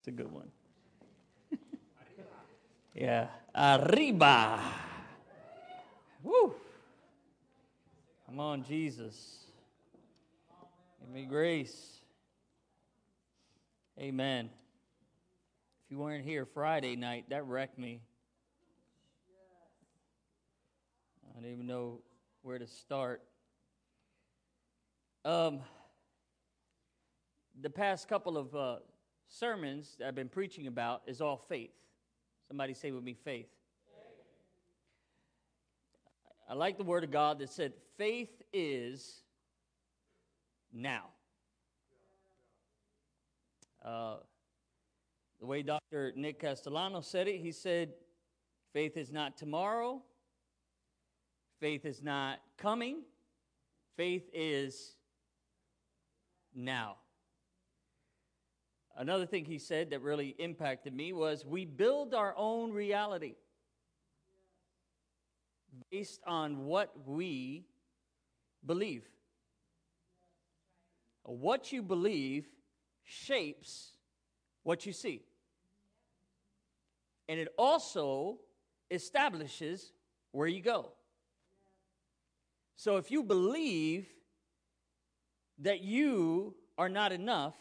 It's a good one. yeah. Arriba. Woo. Come on, Jesus. Give me grace. Amen. If you weren't here Friday night, that wrecked me. I don't even know where to start. Um, the past couple of uh, sermons that I've been preaching about is all faith. Somebody say with me, faith. I like the word of God that said, faith is now. Uh, the way Dr. Nick Castellano said it, he said, faith is not tomorrow, faith is not coming, faith is now. Another thing he said that really impacted me was we build our own reality based on what we believe. What you believe shapes what you see. And it also establishes where you go. So if you believe that you are not enough,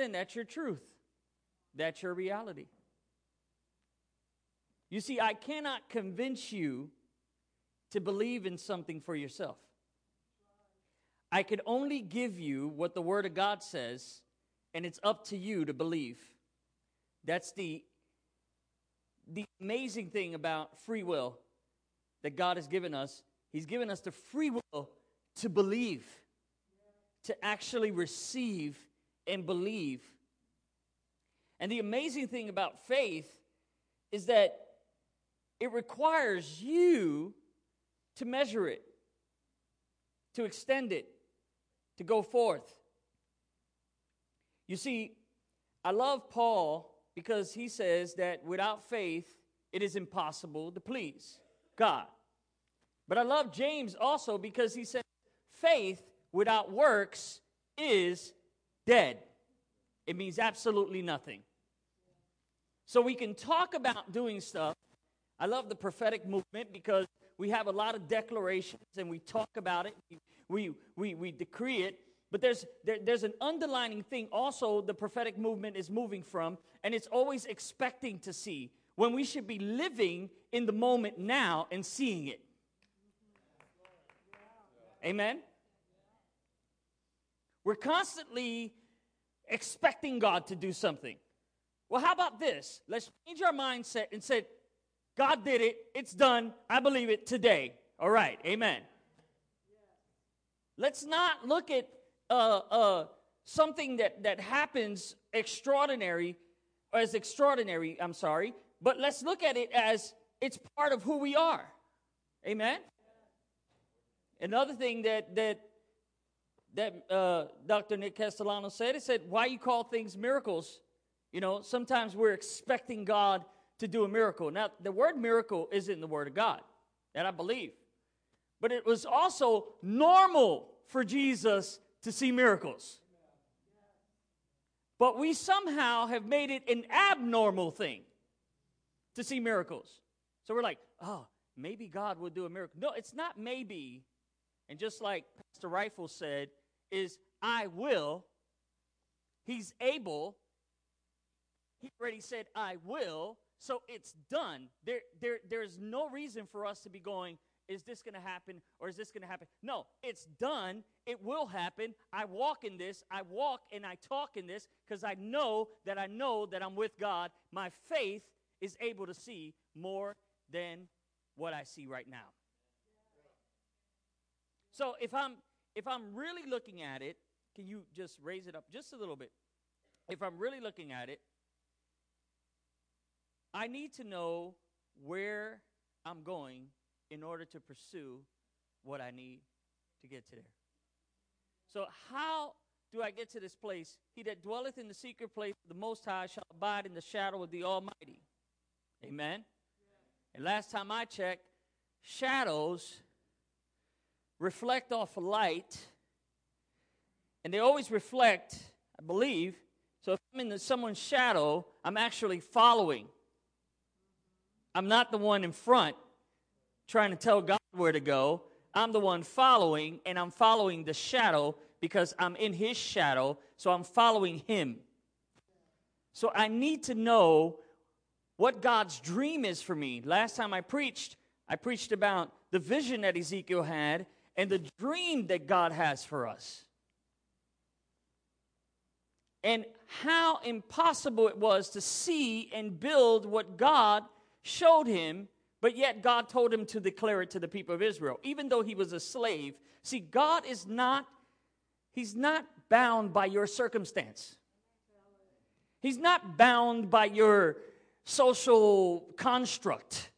then that's your truth. That's your reality. You see, I cannot convince you to believe in something for yourself. I could only give you what the Word of God says, and it's up to you to believe. That's the, the amazing thing about free will that God has given us. He's given us the free will to believe, to actually receive and believe. And the amazing thing about faith is that it requires you to measure it, to extend it, to go forth. You see, I love Paul because he says that without faith, it is impossible to please God. But I love James also because he says faith without works is dead. It means absolutely nothing. So we can talk about doing stuff. I love the prophetic movement because we have a lot of declarations and we talk about it, we, we, we decree it. But there's, there, there's an underlining thing also the prophetic movement is moving from, and it's always expecting to see when we should be living in the moment now and seeing it. Amen? We're constantly expecting God to do something. Well, how about this? Let's change our mindset and say, God did it, it's done, I believe it today. All right, amen. Let's not look at uh, uh, something that, that happens extraordinary, as extraordinary, I'm sorry, but let's look at it as it's part of who we are. Amen? Another thing that, that that uh, Dr. Nick Castellano said. He said, Why you call things miracles? You know, sometimes we're expecting God to do a miracle. Now, the word miracle isn't the word of God, that I believe. But it was also normal for Jesus to see miracles. But we somehow have made it an abnormal thing to see miracles. So we're like, oh, maybe God will do a miracle. No, it's not maybe. And just like Pastor Rifle said, is I will. He's able. He already said, I will. So it's done. There, there, there's no reason for us to be going, is this going to happen or is this going to happen? No, it's done. It will happen. I walk in this. I walk and I talk in this because I know that I know that I'm with God. My faith is able to see more than what I see right now. So if I'm if I'm really looking at it, can you just raise it up just a little bit? If I'm really looking at it, I need to know where I'm going in order to pursue what I need to get to there. So, how do I get to this place? He that dwelleth in the secret place of the Most High shall abide in the shadow of the Almighty. Amen. And last time I checked, shadows reflect off light, and they always reflect, I believe, So if I'm in someone's shadow, I'm actually following. I'm not the one in front trying to tell God where to go. I'm the one following, and I'm following the shadow because I'm in his shadow, so I'm following him. So I need to know what God's dream is for me. Last time I preached, I preached about the vision that Ezekiel had and the dream that God has for us. And how impossible it was to see and build what God showed him, but yet God told him to declare it to the people of Israel, even though he was a slave. See, God is not, He's not bound by your circumstance. He's not bound by your social construct.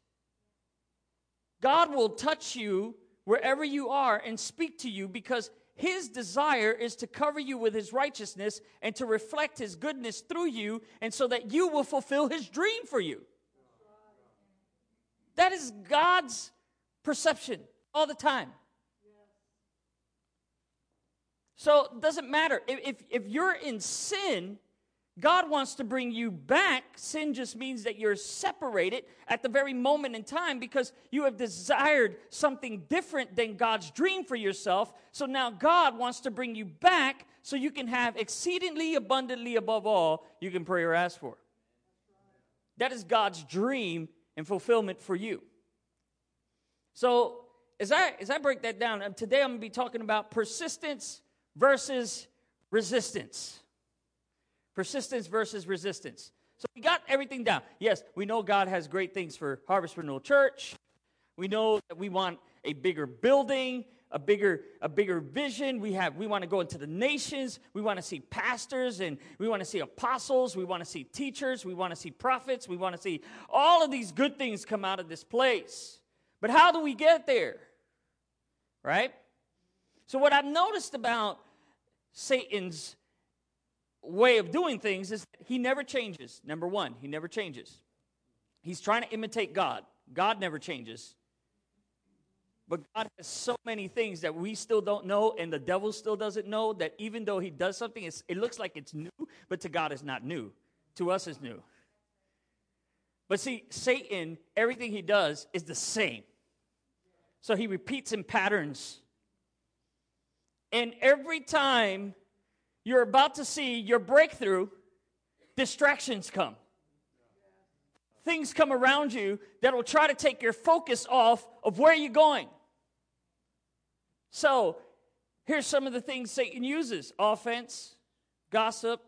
God will touch you wherever you are and speak to you because his desire is to cover you with his righteousness and to reflect his goodness through you, and so that you will fulfill his dream for you. That is God's perception all the time. So it doesn't matter. If, if, if you're in sin, God wants to bring you back. Sin just means that you're separated at the very moment in time because you have desired something different than God's dream for yourself. So now God wants to bring you back so you can have exceedingly abundantly above all you can pray or ask for. That is God's dream and fulfillment for you. So as I as I break that down, um, today I'm going to be talking about persistence versus resistance. Persistence versus resistance. So we got everything down. Yes, we know God has great things for Harvest Renewal Church. We know that we want a bigger building, a bigger a bigger vision. We have we want to go into the nations. We want to see pastors and we want to see apostles. We want to see teachers. We want to see prophets. We want to see all of these good things come out of this place. But how do we get there? Right? So what I've noticed about Satan's way of doing things is he never changes. Number one, he never changes. He's trying to imitate God. God never changes. But God has so many things that we still don't know, and the devil still doesn't know that even though he does something, it looks like it's new, but to God it's not new. To us it's new. But see, Satan, everything he does is the same. So he repeats in patterns. And every time you're about to see your breakthrough, distractions come. Things come around you that will try to take your focus off of where you're going. So, here's some of the things Satan uses offense, gossip,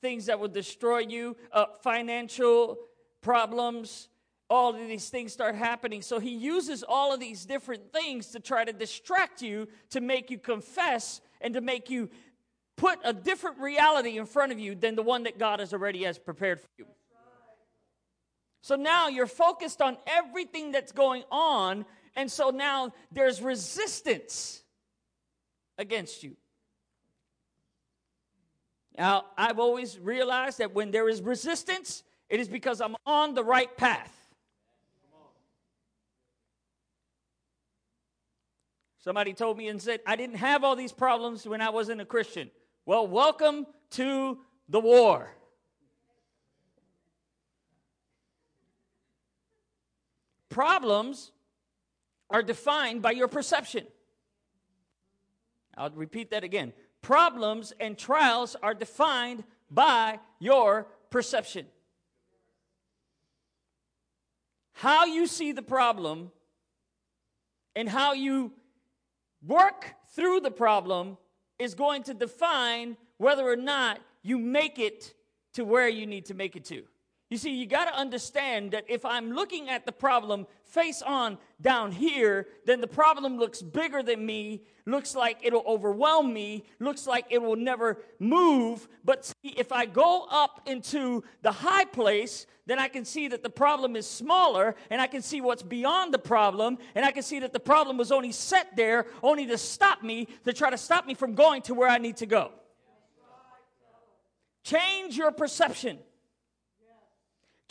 things that will destroy you, uh, financial problems, all of these things start happening. So he uses all of these different things to try to distract you, to make you confess, and to make you put a different reality in front of you than the one that God has already has prepared for you. So now you're focused on everything that's going on, and so now there's resistance against you. Now, I've always realized that when there is resistance, it is because I'm on the right path. Somebody told me and said, I didn't have all these problems when I wasn't a Christian. Well, welcome to the war. Problems are defined by your perception. I'll repeat that again. Problems and trials are defined by your perception. How you see the problem and how you work through the problem is going to define whether or not you make it to where you need to make it to. You see, you got to understand that if I'm looking at the problem face on down here, then the problem looks bigger than me, looks like it'll overwhelm me, looks like it will never move. But see, if I go up into the high place, then I can see that the problem is smaller and I can see what's beyond the problem and I can see that the problem was only set there only to stop me, to try to stop me from going to where I need to go. Change your perception.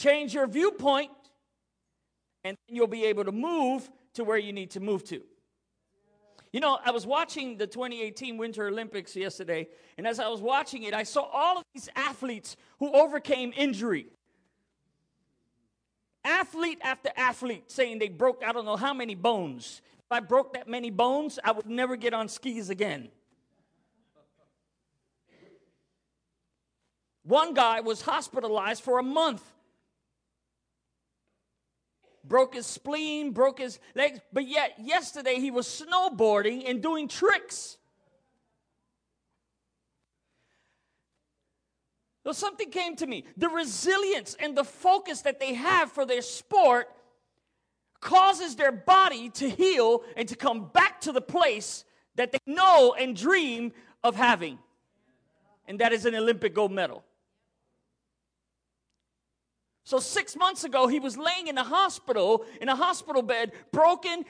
Change your viewpoint, and you'll be able to move to where you need to move to. You know, I was watching the 2018 Winter Olympics yesterday, and as I was watching it, I saw all of these athletes who overcame injury. Athlete after athlete saying they broke, I don't know how many bones. If I broke that many bones, I would never get on skis again. One guy was hospitalized for a month broke his spleen, broke his legs, but yet yesterday he was snowboarding and doing tricks. So something came to me. The resilience and the focus that they have for their sport causes their body to heal and to come back to the place that they know and dream of having. And that is an Olympic gold medal. So six months ago, he was laying in a hospital, in a hospital bed, broken,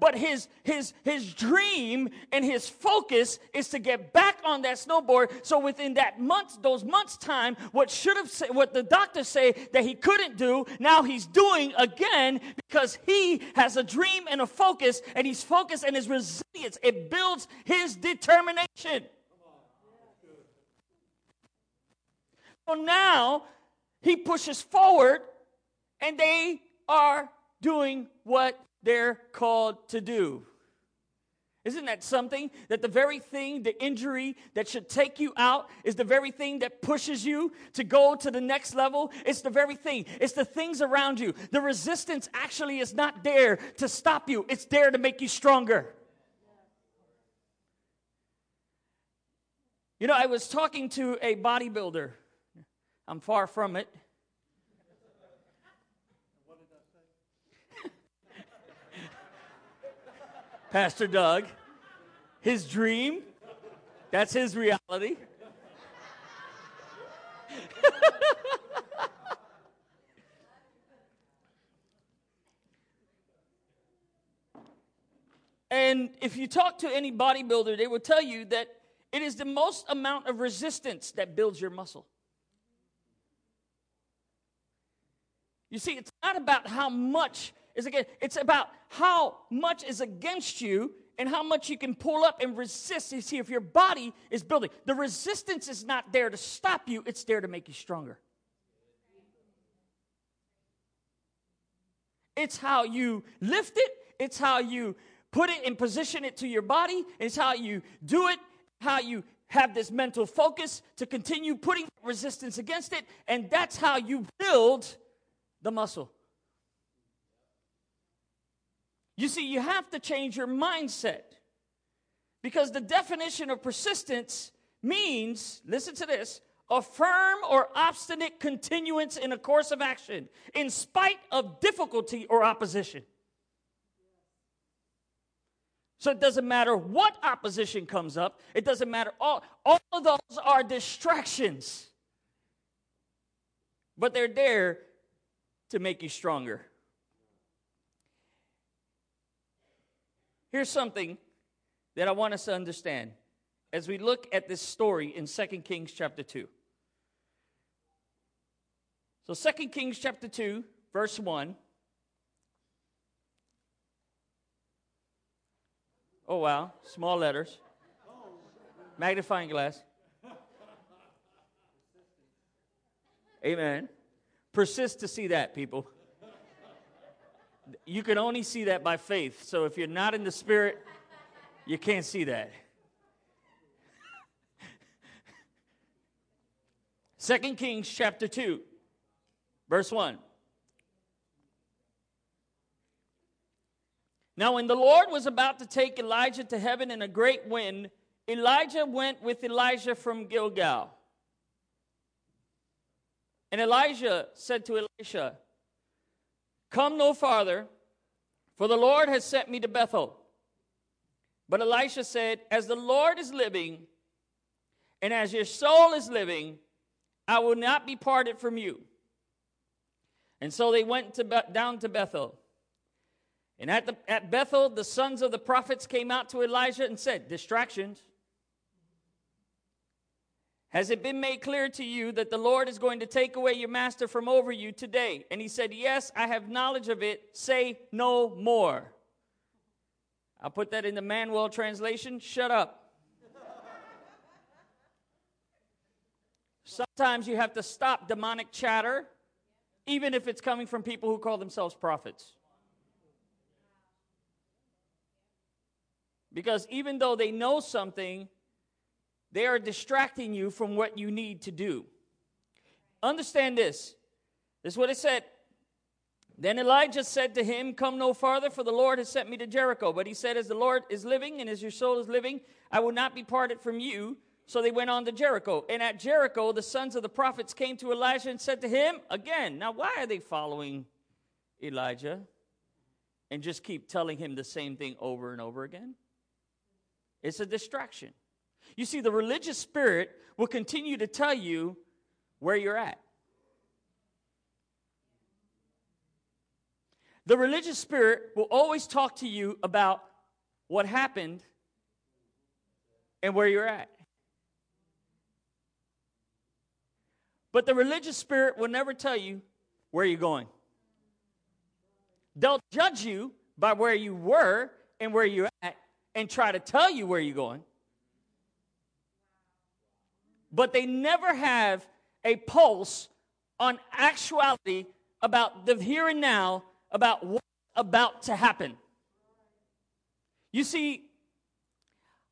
but his his his dream and his focus is to get back on that snowboard. So within that month, those months time, what should have what the doctors say that he couldn't do, now he's doing again because he has a dream and a focus, and he's focused and his resilience. It builds his determination. So now he pushes forward, and they are doing what they're called to do. Isn't that something? That the very thing, the injury that should take you out, is the very thing that pushes you to go to the next level? It's the very thing. It's the things around you. The resistance actually is not there to stop you, it's there to make you stronger. You know, I was talking to a bodybuilder I'm far from it. Pastor Doug, his dream, that's his reality. and if you talk to any bodybuilder, they will tell you that it is the most amount of resistance that builds your muscle. You see, it's not about how much is against, it's about how much is against you and how much you can pull up and resist. You see, if your body is building, the resistance is not there to stop you, it's there to make you stronger. It's how you lift it, it's how you put it and position it to your body, it's how you do it, how you have this mental focus to continue putting resistance against it, and that's how you build the muscle. You see, you have to change your mindset because the definition of persistence means, listen to this, a firm or obstinate continuance in a course of action in spite of difficulty or opposition. So it doesn't matter what opposition comes up, it doesn't matter. All, all of those are distractions, but they're there to make you stronger. Here's something that I want us to understand as we look at this story in 2 Kings chapter 2. So 2 Kings chapter 2, verse 1. Oh, wow. Small letters. Magnifying glass. Amen. Persist to see that, people. You can only see that by faith. So if you're not in the spirit, you can't see that. Second Kings chapter 2, verse 1. Now, when the Lord was about to take Elijah to heaven in a great wind, Elijah went with Elisha from Gilgal. And Elijah said to Elisha, Come no farther, for the Lord has sent me to Bethel. But Elisha said, As the Lord is living, and as your soul is living, I will not be parted from you. And so they went to, down to Bethel. And at, the, at Bethel, the sons of the prophets came out to Elijah and said, Distractions. Has it been made clear to you that the Lord is going to take away your master from over you today? And he said, Yes, I have knowledge of it. Say no more. I'll put that in the Manuel translation shut up. Sometimes you have to stop demonic chatter, even if it's coming from people who call themselves prophets. Because even though they know something, they are distracting you from what you need to do. Understand this. This is what it said. Then Elijah said to him, Come no farther, for the Lord has sent me to Jericho. But he said, As the Lord is living and as your soul is living, I will not be parted from you. So they went on to Jericho. And at Jericho, the sons of the prophets came to Elijah and said to him, Again, now why are they following Elijah and just keep telling him the same thing over and over again? It's a distraction. You see, the religious spirit will continue to tell you where you're at. The religious spirit will always talk to you about what happened and where you're at. But the religious spirit will never tell you where you're going. They'll judge you by where you were and where you're at and try to tell you where you're going. But they never have a pulse on actuality about the here and now about what's about to happen. You see,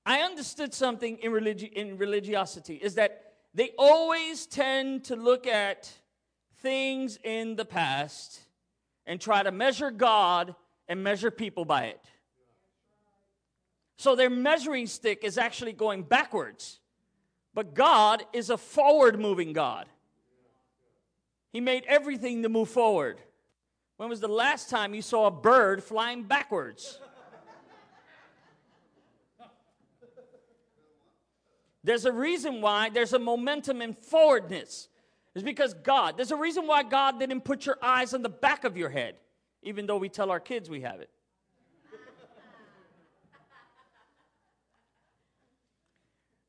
I understood something in, religi- in religiosity is that they always tend to look at things in the past and try to measure God and measure people by it. So their measuring stick is actually going backwards. But God is a forward moving God. He made everything to move forward. When was the last time you saw a bird flying backwards? There's a reason why there's a momentum in forwardness. It's because God, there's a reason why God didn't put your eyes on the back of your head, even though we tell our kids we have it.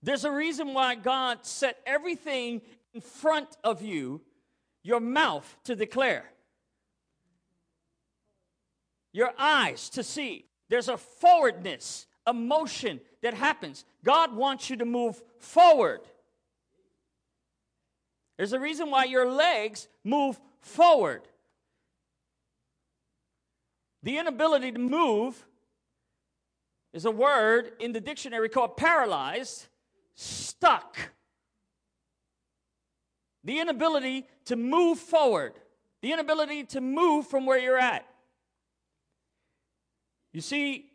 There's a reason why God set everything in front of you, your mouth to declare your eyes to see. There's a forwardness, a motion that happens. God wants you to move forward. There's a reason why your legs move forward. The inability to move is a word in the dictionary called paralyzed, stuck. The inability to move forward, the inability to move from where you're at. You see,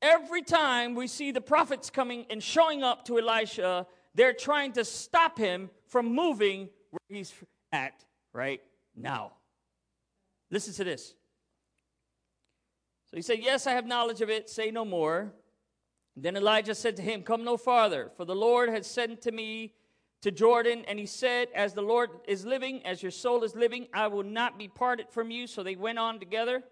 every time we see the prophets coming and showing up to Elisha, they're trying to stop him from moving where he's at right now. Listen to this. So he said, Yes, I have knowledge of it. Say no more. Then Elijah said to him, Come no farther, for the Lord has sent to me to Jordan. And he said, As the Lord is living, as your soul is living, I will not be parted from you. So they went on together.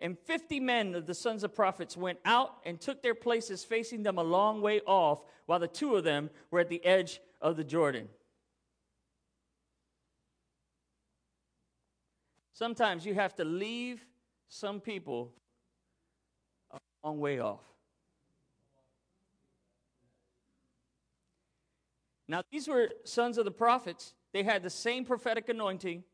And 50 men of the sons of prophets went out and took their places facing them a long way off, while the two of them were at the edge of the Jordan. Sometimes you have to leave some people a long way off. Now, these were sons of the prophets. They had the same prophetic anointing.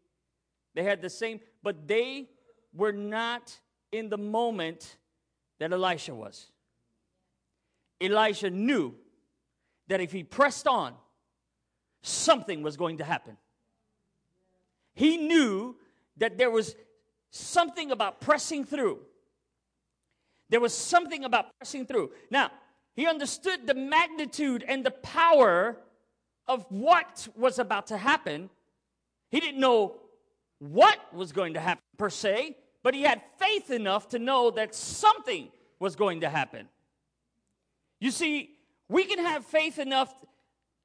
They had the same, but they were not in the moment that Elisha was. Elisha knew that if he pressed on, something was going to happen. He knew that there was something about pressing through. There was something about pressing through. Now, he understood the magnitude and the power of what was about to happen. He didn't know what was going to happen per se, but he had faith enough to know that something was going to happen. You see, we can have faith enough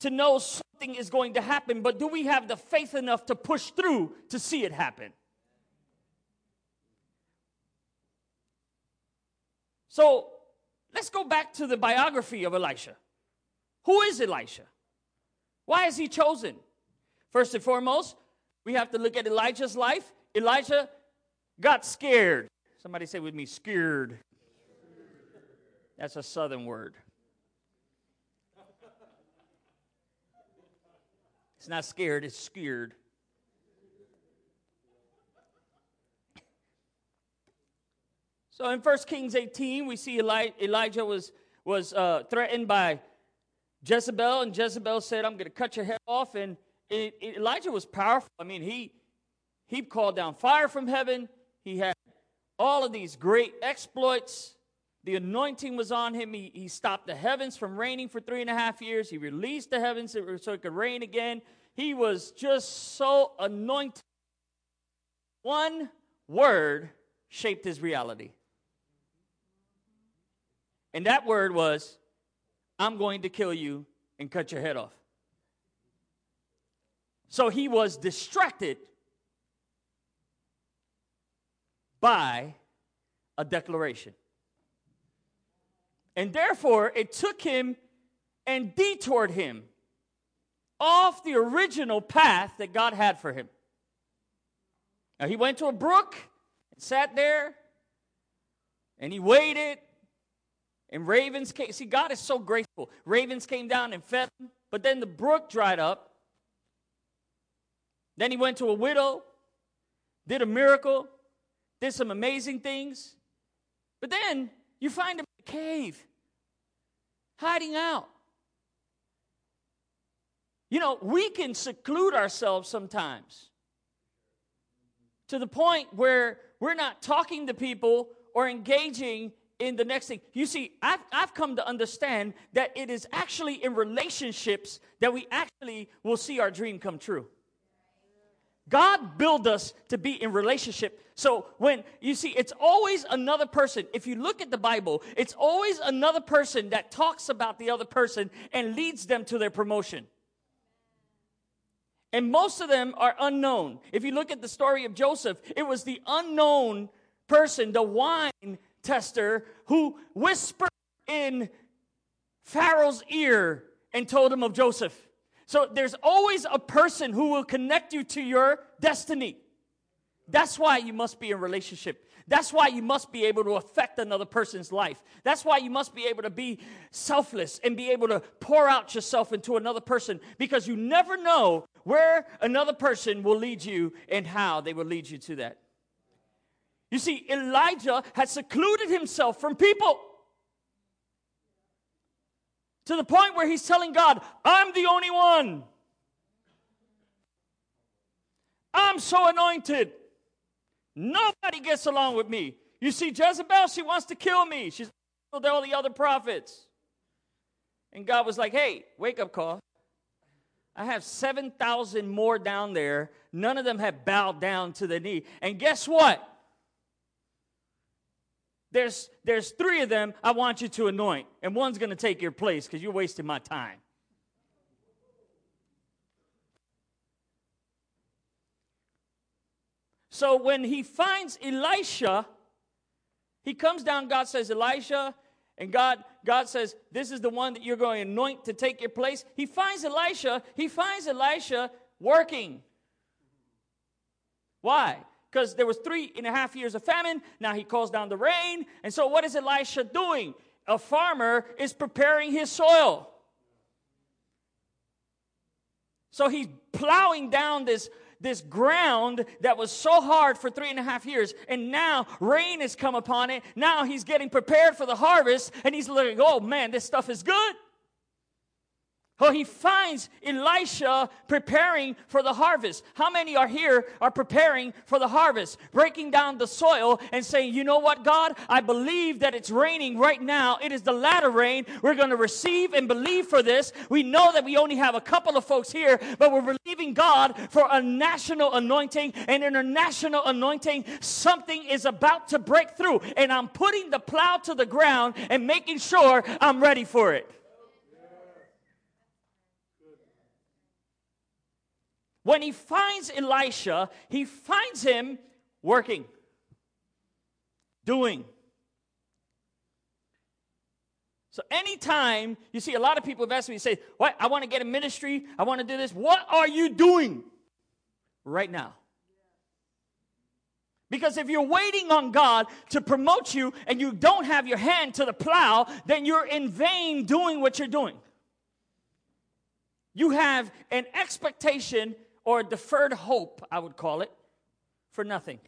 to know something is going to happen, but do we have the faith enough to push through to see it happen? So let's go back to the biography of Elisha. Who is Elisha? Why is he chosen? First and foremost, we have to look at Elijah's life. Elijah got scared. Somebody say with me, scared. That's a southern word. It's not scared, it's scared. So in 1 Kings 18, we see Eli- Elijah was, was uh, threatened by Jezebel, and Jezebel said, I'm going to cut your head off. And it, it, Elijah was powerful. I mean, he, he called down fire from heaven, he had all of these great exploits. The anointing was on him. He, he stopped the heavens from raining for three and a half years. He released the heavens so it could rain again. He was just so anointed. One word shaped his reality. And that word was, I'm going to kill you and cut your head off. So he was distracted by a declaration. And therefore, it took him and detoured him off the original path that God had for him. Now, he went to a brook and sat there and he waited and ravens came. See, God is so graceful. Ravens came down and fed him, but then the brook dried up. Then he went to a widow, did a miracle, did some amazing things. But then you find him in a cave, hiding out. You know, we can seclude ourselves sometimes to the point where we're not talking to people or engaging in the next thing. You see, I've, I've come to understand that it is actually in relationships that we actually will see our dream come true. God built us to be in relationship. So when you see, it's always another person. If you look at the Bible, it's always another person that talks about the other person and leads them to their promotion. And most of them are unknown. If you look at the story of Joseph, it was the unknown person, the wine tester who whispered in Pharaoh's ear and told him of Joseph. So there's always a person who will connect you to your destiny. That's why you must be in relationship. That's why you must be able to affect another person's life. That's why you must be able to be selfless and be able to pour out yourself into another person because you never know where another person will lead you and how they will lead you to that. You see, Elijah had secluded himself from people to the point where he's telling God, I'm the only one. I'm so anointed. Nobody gets along with me. You see, Jezebel, she wants to kill me. She's killed all the other prophets. And God was like, hey, wake up call. I have 7,000 more down there. None of them have bowed down to the knee. And guess what? There's, there's three of them I want you to anoint, and one's going to take your place because you're wasting my time. So when he finds Elisha, he comes down, God says, Elisha, and God, God says, This is the one that you're going to anoint to take your place. He finds Elisha, he finds Elisha working. Why? Because there was three and a half years of famine. Now he calls down the rain. And so what is Elisha doing? A farmer is preparing his soil. So he's plowing down this, this ground that was so hard for three and a half years. And now rain has come upon it. Now he's getting prepared for the harvest. And he's looking, oh man, this stuff is good. Oh, he finds Elisha preparing for the harvest. How many are here are preparing for the harvest, breaking down the soil and saying, you know what, God, I believe that it's raining right now. It is the latter rain. We're going to receive and believe for this. We know that we only have a couple of folks here, but we're believing God for a national anointing, an international anointing. Something is about to break through, and I'm putting the plow to the ground and making sure I'm ready for it. When he finds Elisha, he finds him working, doing. So anytime you see a lot of people have asked me, say, What? I want to get a ministry, I want to do this. What are you doing right now? Because if you're waiting on God to promote you and you don't have your hand to the plow, then you're in vain doing what you're doing. You have an expectation or deferred hope, I would call it, for nothing.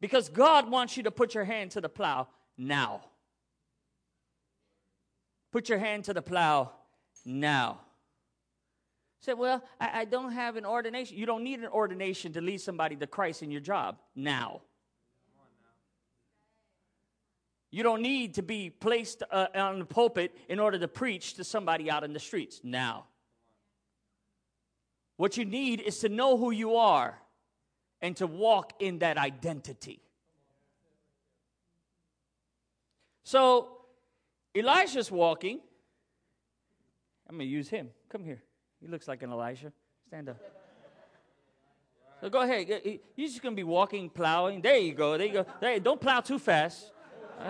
Because God wants you to put your hand to the plow now. Put your hand to the plow now. Say, well, I, I, don't have an ordination. You don't need an ordination to lead somebody to Christ in your job now. You don't need to be placed uh, on the pulpit in order to preach to somebody out in the streets now. What you need is to know who you are and to walk in that identity. So Elijah's walking. I'm going to use him. Come here. He looks like an Elijah. Stand up. So go ahead. You're just going to be walking, plowing. There you go. There you go. Hey, don't plow too fast.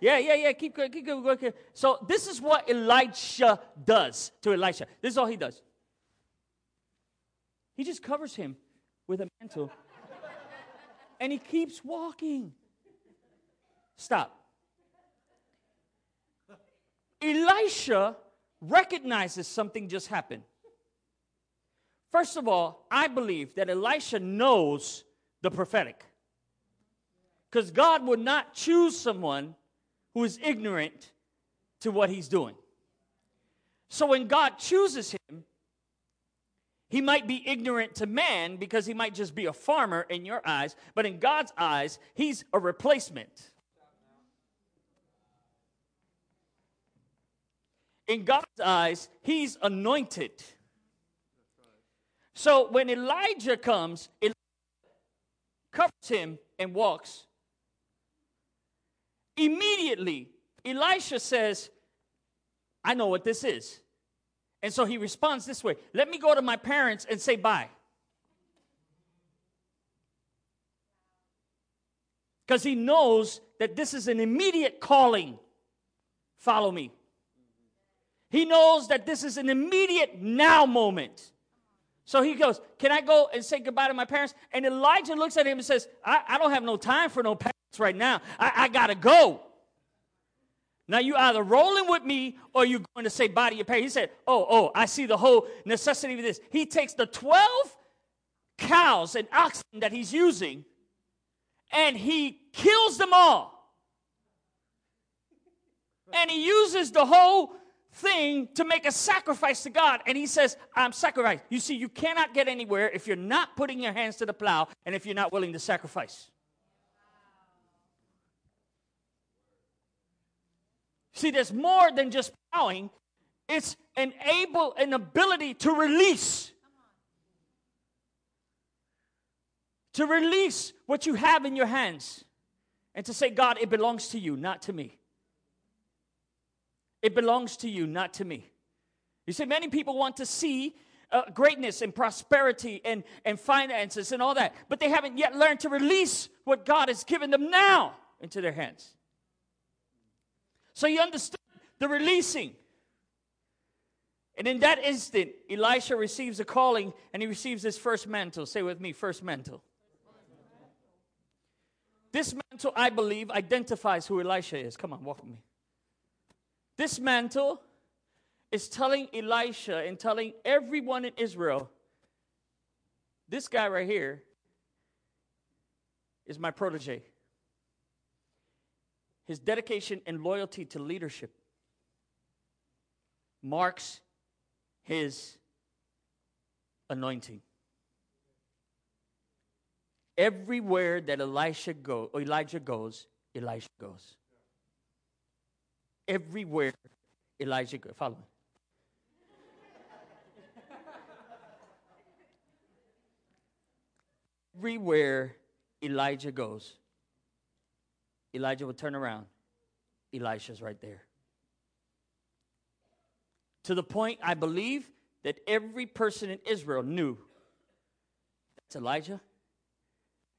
yeah, yeah, yeah. Keep going. Keep going. So this is what Elijah does to Elisha. This is all he does. He just covers him with a mantle. and he keeps walking. Stop. Elisha recognizes something just happened. First of all, I believe that Elisha knows the prophetic. Because God would not choose someone who is ignorant to what he's doing. So when God chooses him, he might be ignorant to man because he might just be a farmer in your eyes, but in God's eyes, he's a replacement. in God's eyes, he's anointed. So when Elijah comes, Elijah covers him and walks. Immediately, Elisha says, I know what this is. And so he responds this way Let me go to my parents and say bye. Because he knows that this is an immediate calling. Follow me. He knows that this is an immediate now moment. So he goes, Can I go and say goodbye to my parents? And Elijah looks at him and says, I, I don't have no time for no parents right now. I, I got to go. Now you either rolling with me or you're going to say to your parents. He said, Oh, oh, I see the whole necessity of this. He takes the 12 cows and oxen that he's using and he kills them all. And he uses the whole thing to make a sacrifice to God. And he says, I'm sacrificed. You see, you cannot get anywhere if you're not putting your hands to the plow and if you're not willing to sacrifice. See, there's more than just plowing. It's an able an ability to release. To release what you have in your hands and to say, God, it belongs to you, not to me. It belongs to you, not to me. You see, many people want to see uh, greatness and prosperity and, and finances and all that, but they haven't yet learned to release what God has given them now into their hands. So you understand the releasing. And in that instant, Elisha receives a calling and he receives his first mantle. Say with me, first mantle. This mantle, I believe, identifies who Elisha is. Come on, walk with me. This mantle is telling Elisha and telling everyone in Israel this guy right here is my protege. His dedication and loyalty to leadership marks his anointing. Everywhere that Elisha go, Elijah goes, Elisha goes everywhere Elijah goes. Follow me. everywhere Elijah goes, Elijah would turn around. Elisha's right there. To the point, I believe, that every person in Israel knew that's Elijah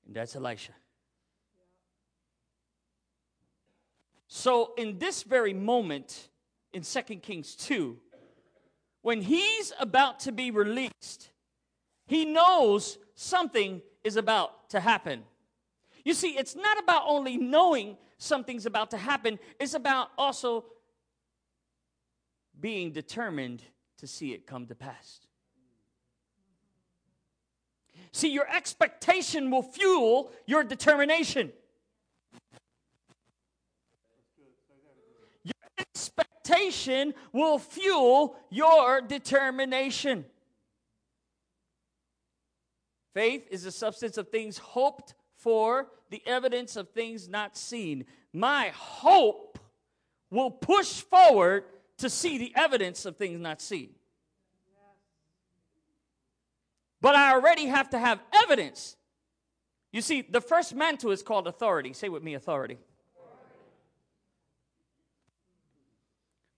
and that's Elisha. So, in this very moment in 2 Kings 2, when he's about to be released, he knows something is about to happen. You see, it's not about only knowing something's about to happen, it's about also being determined to see it come to pass. See, your expectation will fuel your determination. Your expectation will fuel your determination. Faith is the substance of things hoped for, the evidence of things not seen. My hope will push forward to see the evidence of things not seen. But I already have to have evidence. You see, the first mantle is called authority. Say with me, authority.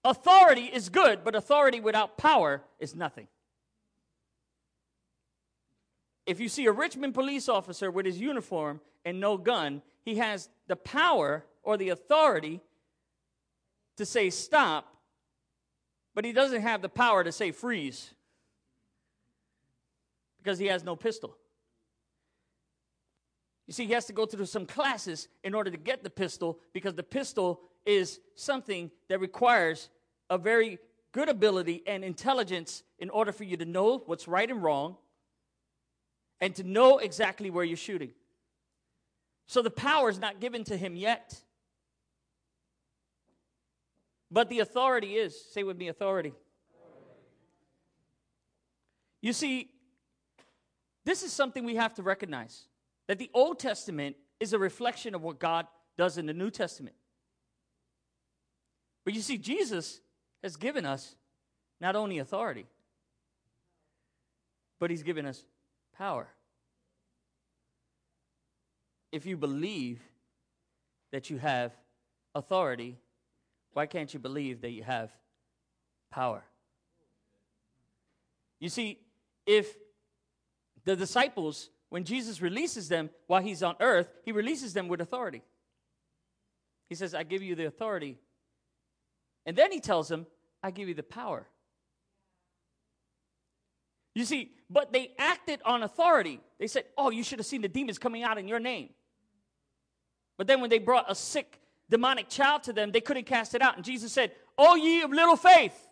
Authority is good, but authority without power is nothing. If you see a Richmond police officer with his uniform and no gun, he has the power or the authority to say stop, but he doesn't have the power to say freeze because he has no pistol. You see, he has to go through some classes in order to get the pistol because the pistol is something that requires a very good ability and intelligence in order for you to know what's right and wrong and to know exactly where you're shooting. So the power is not given to him yet. But the authority is. Say with me, authority. You see, this is something we have to recognize that the Old Testament is a reflection of what God does in the New Testament. But you see, Jesus has given us not only authority, but He's given us power. If you believe that you have authority, why can't you believe that you have power? You see, if the disciples, when Jesus releases them while he's on earth, he releases them with authority. He says, I give you the authority. And then he tells them, I give you the power. You see, but they acted on authority. They said, Oh, you should have seen the demons coming out in your name. But then when they brought a sick, demonic child to them, they couldn't cast it out. And Jesus said, Oh, ye of little faith,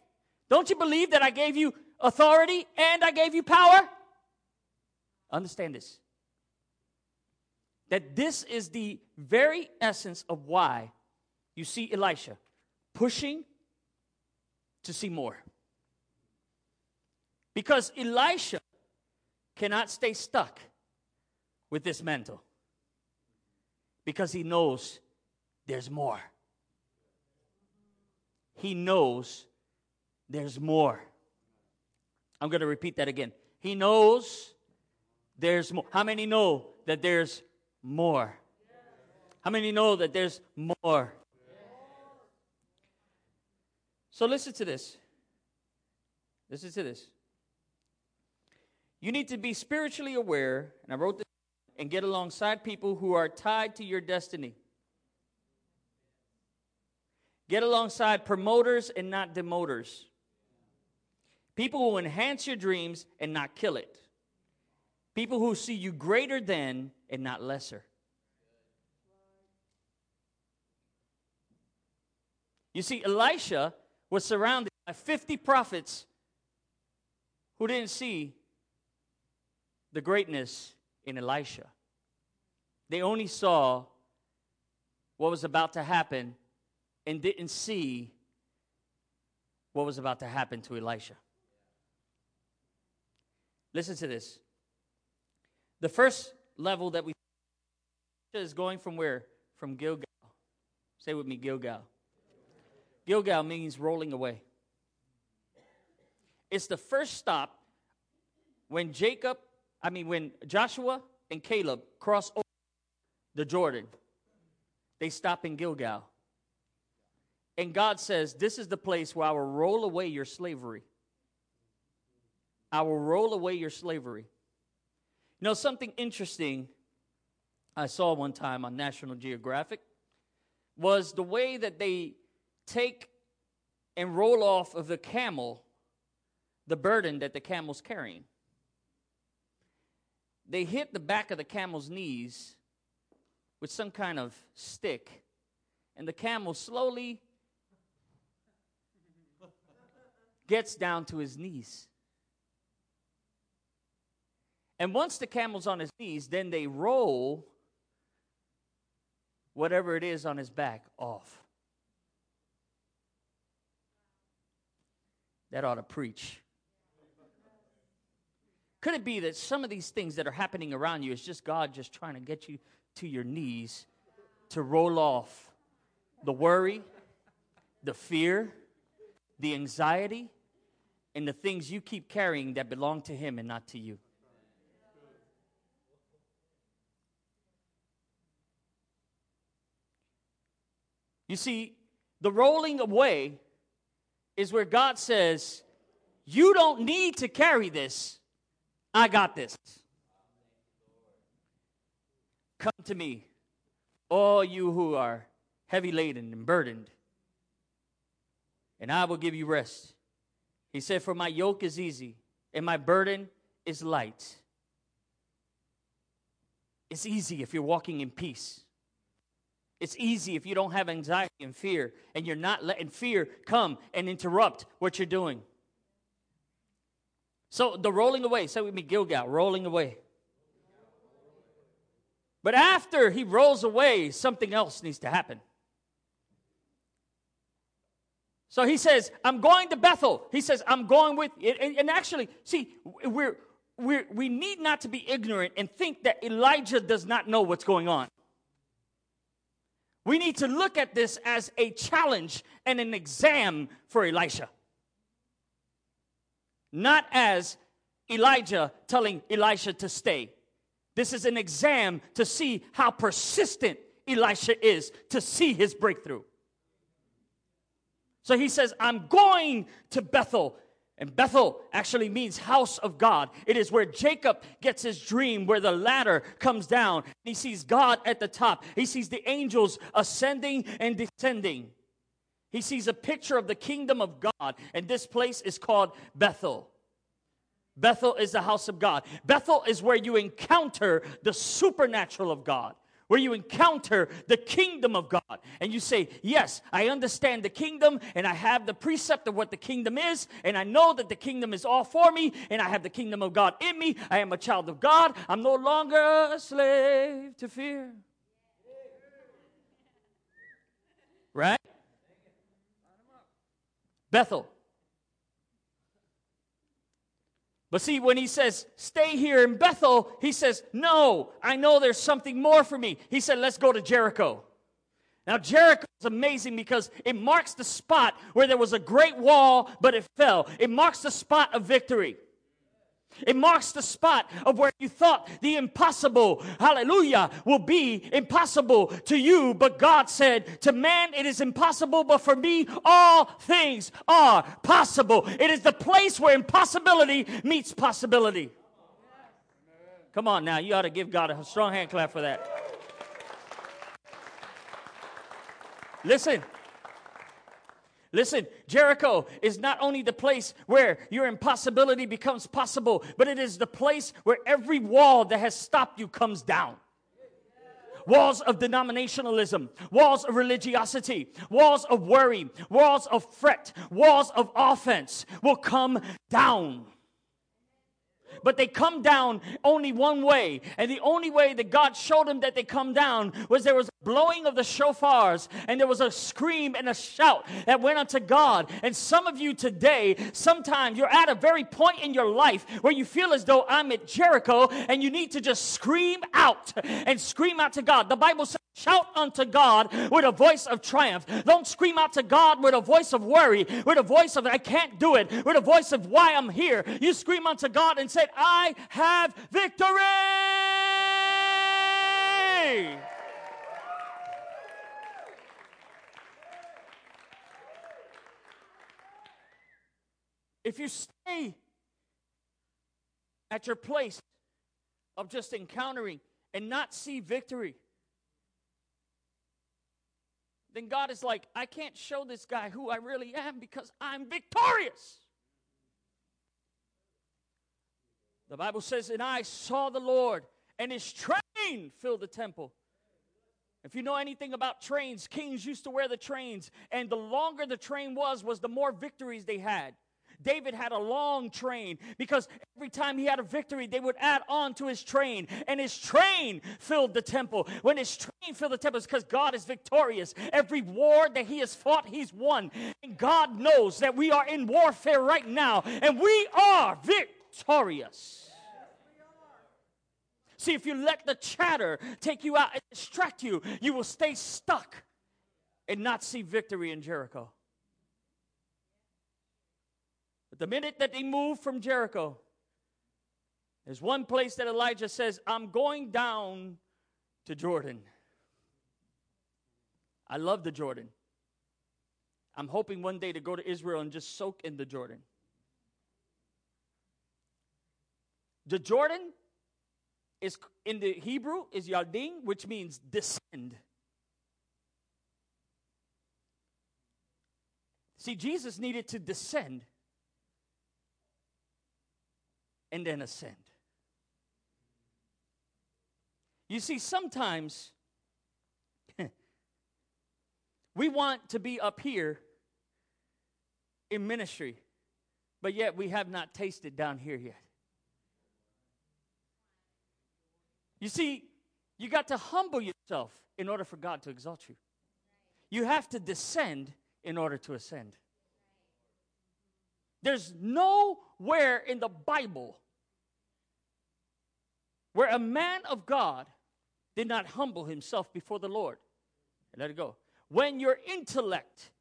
don't you believe that I gave you authority and I gave you power? Understand this. That this is the very essence of why you see Elisha pushing to see more. Because Elisha cannot stay stuck with this mantle because he knows there's more. He knows there's more. I'm going to repeat that again. He knows there's more. How many know that there's more? How many know that there's more? So listen to this. Listen to this. You need to be spiritually aware, and I wrote this, and get alongside people who are tied to your destiny. Get alongside promoters and not demoters. People who enhance your dreams and not kill it. People who see you greater than and not lesser. You see, Elisha was surrounded by 50 prophets who didn't see the greatness in Elisha. They only saw what was about to happen and didn't see what was about to happen to Elisha. Listen to this. The first level that we is going from where? From Gilgal. Say with me, Gilgal. Gilgal means rolling away. It's the first stop when Jacob I mean, when Joshua and Caleb cross over the Jordan, they stop in Gilgal. And God says, This is the place where I will roll away your slavery. I will roll away your slavery. You know, something interesting I saw one time on National Geographic was the way that they take and roll off of the camel the burden that the camel's carrying. They hit the back of the camel's knees with some kind of stick, and the camel slowly gets down to his knees. And once the camel's on his knees, then they roll whatever it is on his back off. That ought to preach. Could it be that some of these things that are happening around you is just God just trying to get you to your knees to roll off the worry, the fear, the anxiety, and the things you keep carrying that belong to Him and not to you? You see, the rolling away is where God says, You don't need to carry this. I got this. Come to me, all you who are heavy laden and burdened, and I will give you rest. He said, For my yoke is easy and my burden is light. It's easy if you're walking in peace. It's easy if you don't have anxiety and fear and you're not letting fear come and interrupt what you're doing. So the rolling away, say with me, Gilgal, rolling away. But after he rolls away, something else needs to happen. So he says, I'm going to Bethel. He says, I'm going with And, and actually, see, we're, we're, we need not to be ignorant and think that Elijah does not know what's going on. We need to look at this as a challenge and an exam for Elisha not as Elijah telling Elisha to stay. This is an exam to see how persistent Elisha is to see his breakthrough. So he says, I'm going to Bethel. And Bethel actually means house of God. It is where Jacob gets his dream, where the ladder comes down. He sees God at the top, he sees the angels ascending and descending. He sees a picture of the kingdom of God, and this place is called Bethel. Bethel is the house of God. Bethel is where you encounter the supernatural of God, where you encounter the kingdom of God. And you say, Yes, I understand the kingdom, and I have the precept of what the kingdom is, and I know that the kingdom is all for me, and I have the kingdom of God in me. I am a child of God. I'm no longer a slave to fear. Right? Bethel. But see, when he says, stay here in Bethel, he says, no, I know there's something more for me. He said, let's go to Jericho. Now, Jericho is amazing because it marks the spot where there was a great wall, but it fell. It marks the spot of victory. It marks the spot of where you thought the impossible, hallelujah, will be impossible to you. But God said, To man it is impossible, but for me all things are possible. It is the place where impossibility meets possibility. Come on now, you ought to give God a strong hand clap for that. Listen, Listen, Jericho is not only the place where your impossibility becomes possible, but it is the place where every wall that has stopped you comes down. Walls of denominationalism, walls of religiosity, walls of worry, walls of fret, walls of offense will come down but they come down only one way. And the only way that God showed them that they come down was there was blowing of the shofars and there was a scream and a shout that went unto God. And some of you today, sometimes you're at a very point in your life where you feel as though I'm at Jericho and you need to just scream out and scream out to God. The Bible says, Shout unto God with a voice of triumph. Don't scream out to God with a voice of worry, with a voice of I can't do it, with a voice of why I'm here. You scream unto God and say, I have victory. If you stay at your place of just encountering and not see victory, then God is like, I can't show this guy who I really am because I'm victorious. The Bible says, And I saw the Lord, and his train filled the temple. If you know anything about trains, kings used to wear the trains, and the longer the train was, was the more victories they had. David had a long train because every time he had a victory, they would add on to his train, and his train filled the temple. When his train filled the temple, it's because God is victorious. Every war that he has fought, he's won. And God knows that we are in warfare right now, and we are victorious. See, if you let the chatter take you out and distract you, you will stay stuck and not see victory in Jericho. But the minute that they move from Jericho, there's one place that Elijah says, I'm going down to Jordan. I love the Jordan. I'm hoping one day to go to Israel and just soak in the Jordan. The Jordan is in the Hebrew is Yardim, which means descend. See, Jesus needed to descend and then ascend. You see, sometimes we want to be up here in ministry, but yet we have not tasted down here yet. You see, you got to humble yourself in order for God to exalt you. You have to descend in order to ascend. There's nowhere in the Bible where a man of God did not humble himself before the Lord. Let it go. When your intellect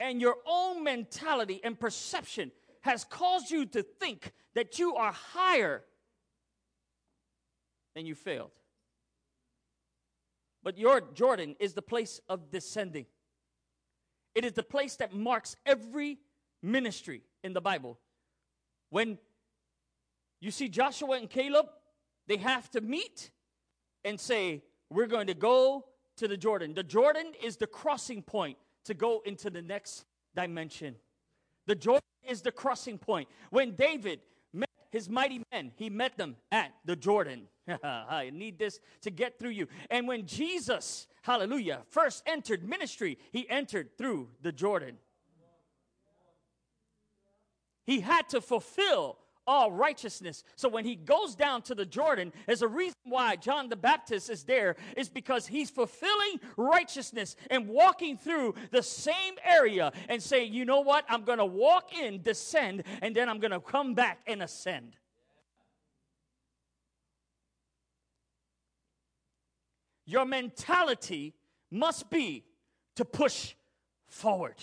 and your own mentality and perception has caused you to think that you are higher and you failed. But your Jordan is the place of descending. It is the place that marks every ministry in the Bible. When you see Joshua and Caleb, they have to meet and say, We're going to go to the Jordan. The Jordan is the crossing point to go into the next dimension. The Jordan is the crossing point. When David met his mighty men, he met them at the Jordan. I need this to get through you. And when Jesus, hallelujah, first entered ministry, he entered through the Jordan. He had to fulfill all righteousness. So when he goes down to the Jordan, there's a reason why John the Baptist is there, is because he's fulfilling righteousness and walking through the same area and saying, you know what? I'm going to walk in, descend, and then I'm going to come back and ascend. Your mentality must be to push forward.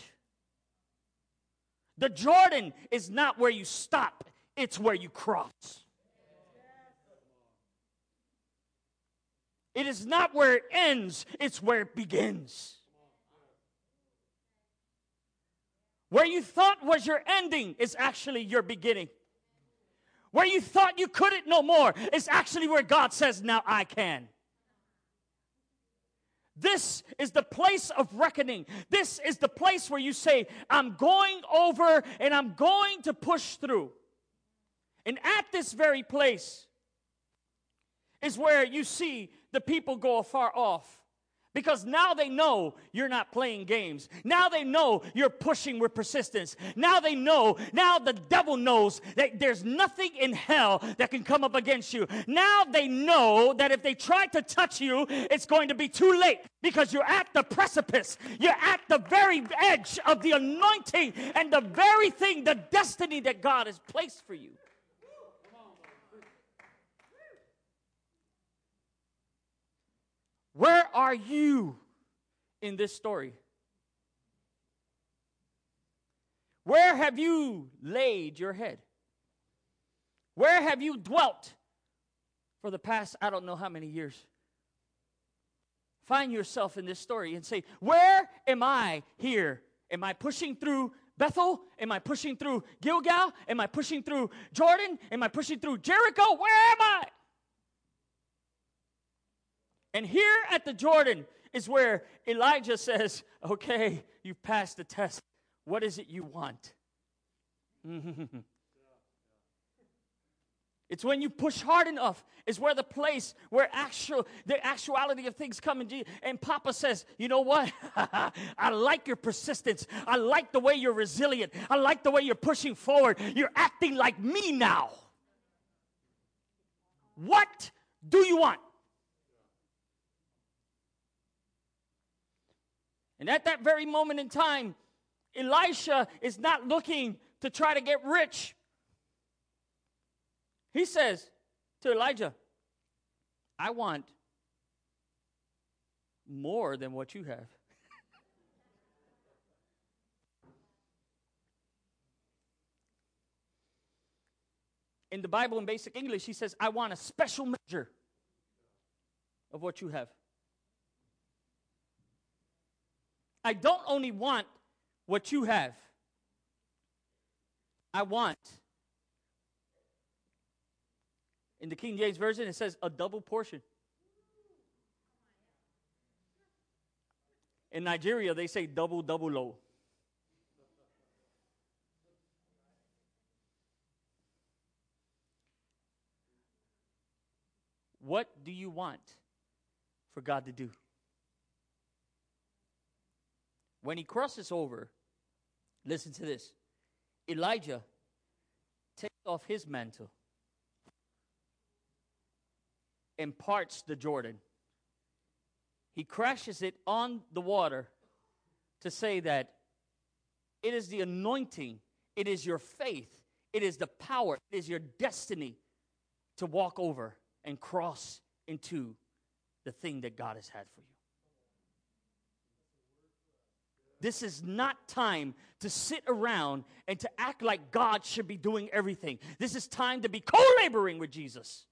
The Jordan is not where you stop, it's where you cross. It is not where it ends, it's where it begins. Where you thought was your ending is actually your beginning. Where you thought you couldn't no more is actually where God says, Now I can. This is the place of reckoning. This is the place where you say, I'm going over and I'm going to push through. And at this very place is where you see the people go afar off because now they know you're not playing games. Now they know you're pushing with persistence. Now they know, now the devil knows that there's nothing in hell that can come up against you. Now they know that if they try to touch you, it's going to be too late because you're at the precipice. You're at the very edge of the anointing and the very thing, the destiny that God has placed for you. Where are you in this story? Where have you laid your head? Where have you dwelt for the past, I don't know how many years? Find yourself in this story and say, Where am I here? Am I pushing through Bethel? Am I pushing through Gilgal? Am I pushing through Jordan? Am I pushing through Jericho? Where am I? And here at the Jordan is where Elijah says, Okay, you've passed the test. What is it you want? It's when you push hard enough is where the place where actual the actuality of things come. And Papa says, you know what? I like your persistence. I like the way you're resilient. I like the way you're pushing forward. You're acting like me now. What do you want? And at that very moment in time, Elisha is not looking to try to get rich. He says to Elijah, I want more than what you have. in the Bible in basic English, he says, I want a special measure of what you have. I don't only want what you have, I want. In the King James Version, it says a double portion. In Nigeria, they say double, double low. What do you want for God to do? When he crosses over, listen to this Elijah takes off his mantle and parts the Jordan. He crashes it on the water to say that it is the anointing, it is your faith, it is the power, it is your destiny to walk over and cross into the thing that God has had for you. This is not time to sit around and to act like God should be doing everything. This is time to be co laboring with Jesus.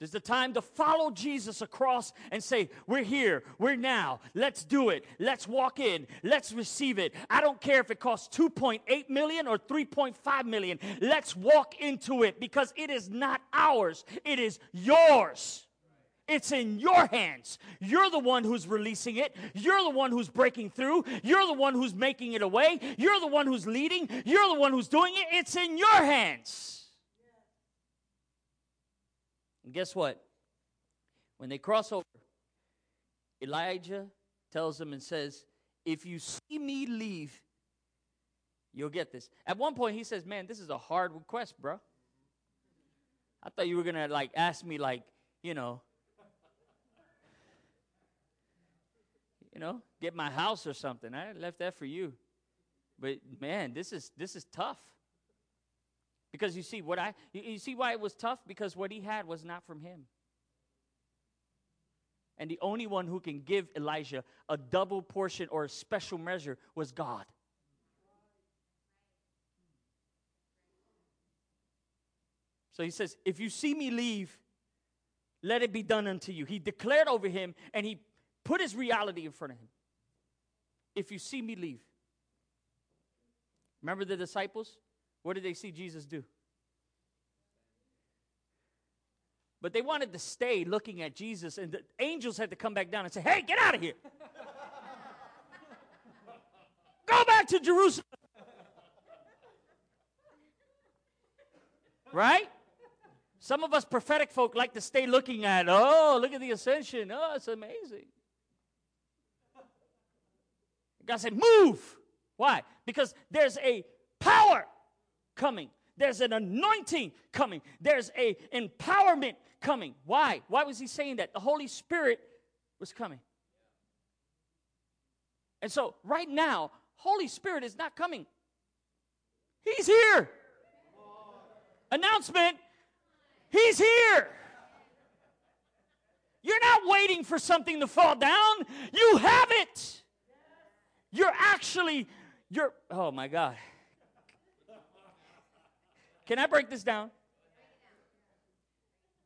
This is the time to follow Jesus across and say, We're here, we're now, let's do it, let's walk in, let's receive it. I don't care if it costs 2.8 million or 3.5 million, let's walk into it because it is not ours, it is yours. It's in your hands. You're the one who's releasing it. You're the one who's breaking through. You're the one who's making it away. You're the one who's leading. You're the one who's doing it. It's in your hands. And guess what? When they cross over, Elijah tells them and says, If you see me leave, you'll get this. At one point, he says, Man, this is a hard request, bro. I thought you were going to like ask me, like, you know, you know, get my house or something. I left that for you. But man, this is this is tough. Because you see what I you see why it was tough because what he had was not from him. And the only one who can give Elijah a double portion or a special measure was God. So he says, If you see me leave, let it be done unto you. He declared over him and he put his reality in front of him. If you see me leave. Remember the disciples? What did they see Jesus do? But they wanted to stay looking at Jesus, and the angels had to come back down and say, Hey, get out of here. Go back to Jerusalem. right? Some of us prophetic folk like to stay looking at, oh, look at the ascension. Oh, it's amazing. God said, move. Why? Because there's a power coming. There's an anointing coming. There's a empowerment coming. Why? Why was he saying that? The Holy Spirit was coming. And so right now, Holy Spirit is not coming. He's here. Announcement. He's here. You're not waiting for something to fall down. You have it. You're actually, you're, oh my God. Can I break this down?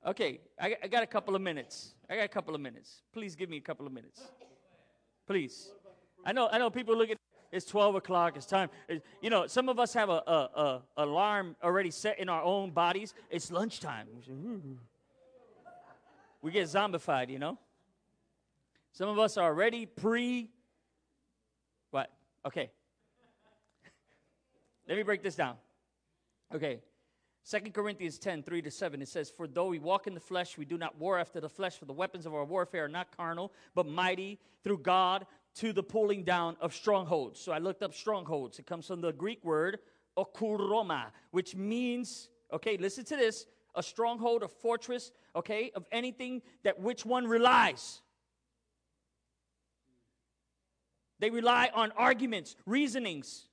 Okay, I, I got a couple of minutes. I got a couple of minutes. Please give me a couple of minutes. Please. I know, I know people look at it's 12 o'clock, it's time. you know, some of us have a, a, a, alarm already set in our own bodies. It's lunchtime. We get zombified, you know? Some of us are already pre Okay. Let me break this down. Okay. 2 Corinthians 10, 3 to 7, it says, For though we walk in the flesh, we do not war after the flesh, for the weapons of our warfare are not carnal, but mighty through God to the pulling down of strongholds. So I looked up strongholds. It comes from the Greek word okuroma, which means, okay, listen to this, a stronghold, a fortress, okay, of anything that which one relies. They rely on arguments, reasonings.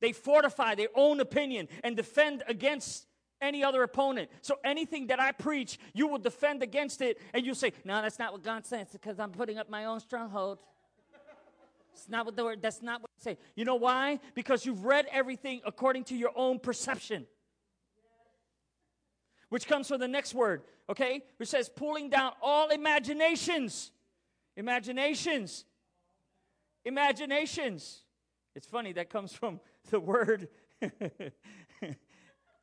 They fortify their own opinion and defend against any other opponent. So anything that I preach, you will defend against it and you say, No, that's not what God says because I'm putting up my own stronghold. It's not what the word, that's not what I say. You know why? Because you've read everything according to your own perception. Which comes from the next word, okay? Which says pulling down all imaginations. Imaginations. Imaginations. It's funny, that comes from the word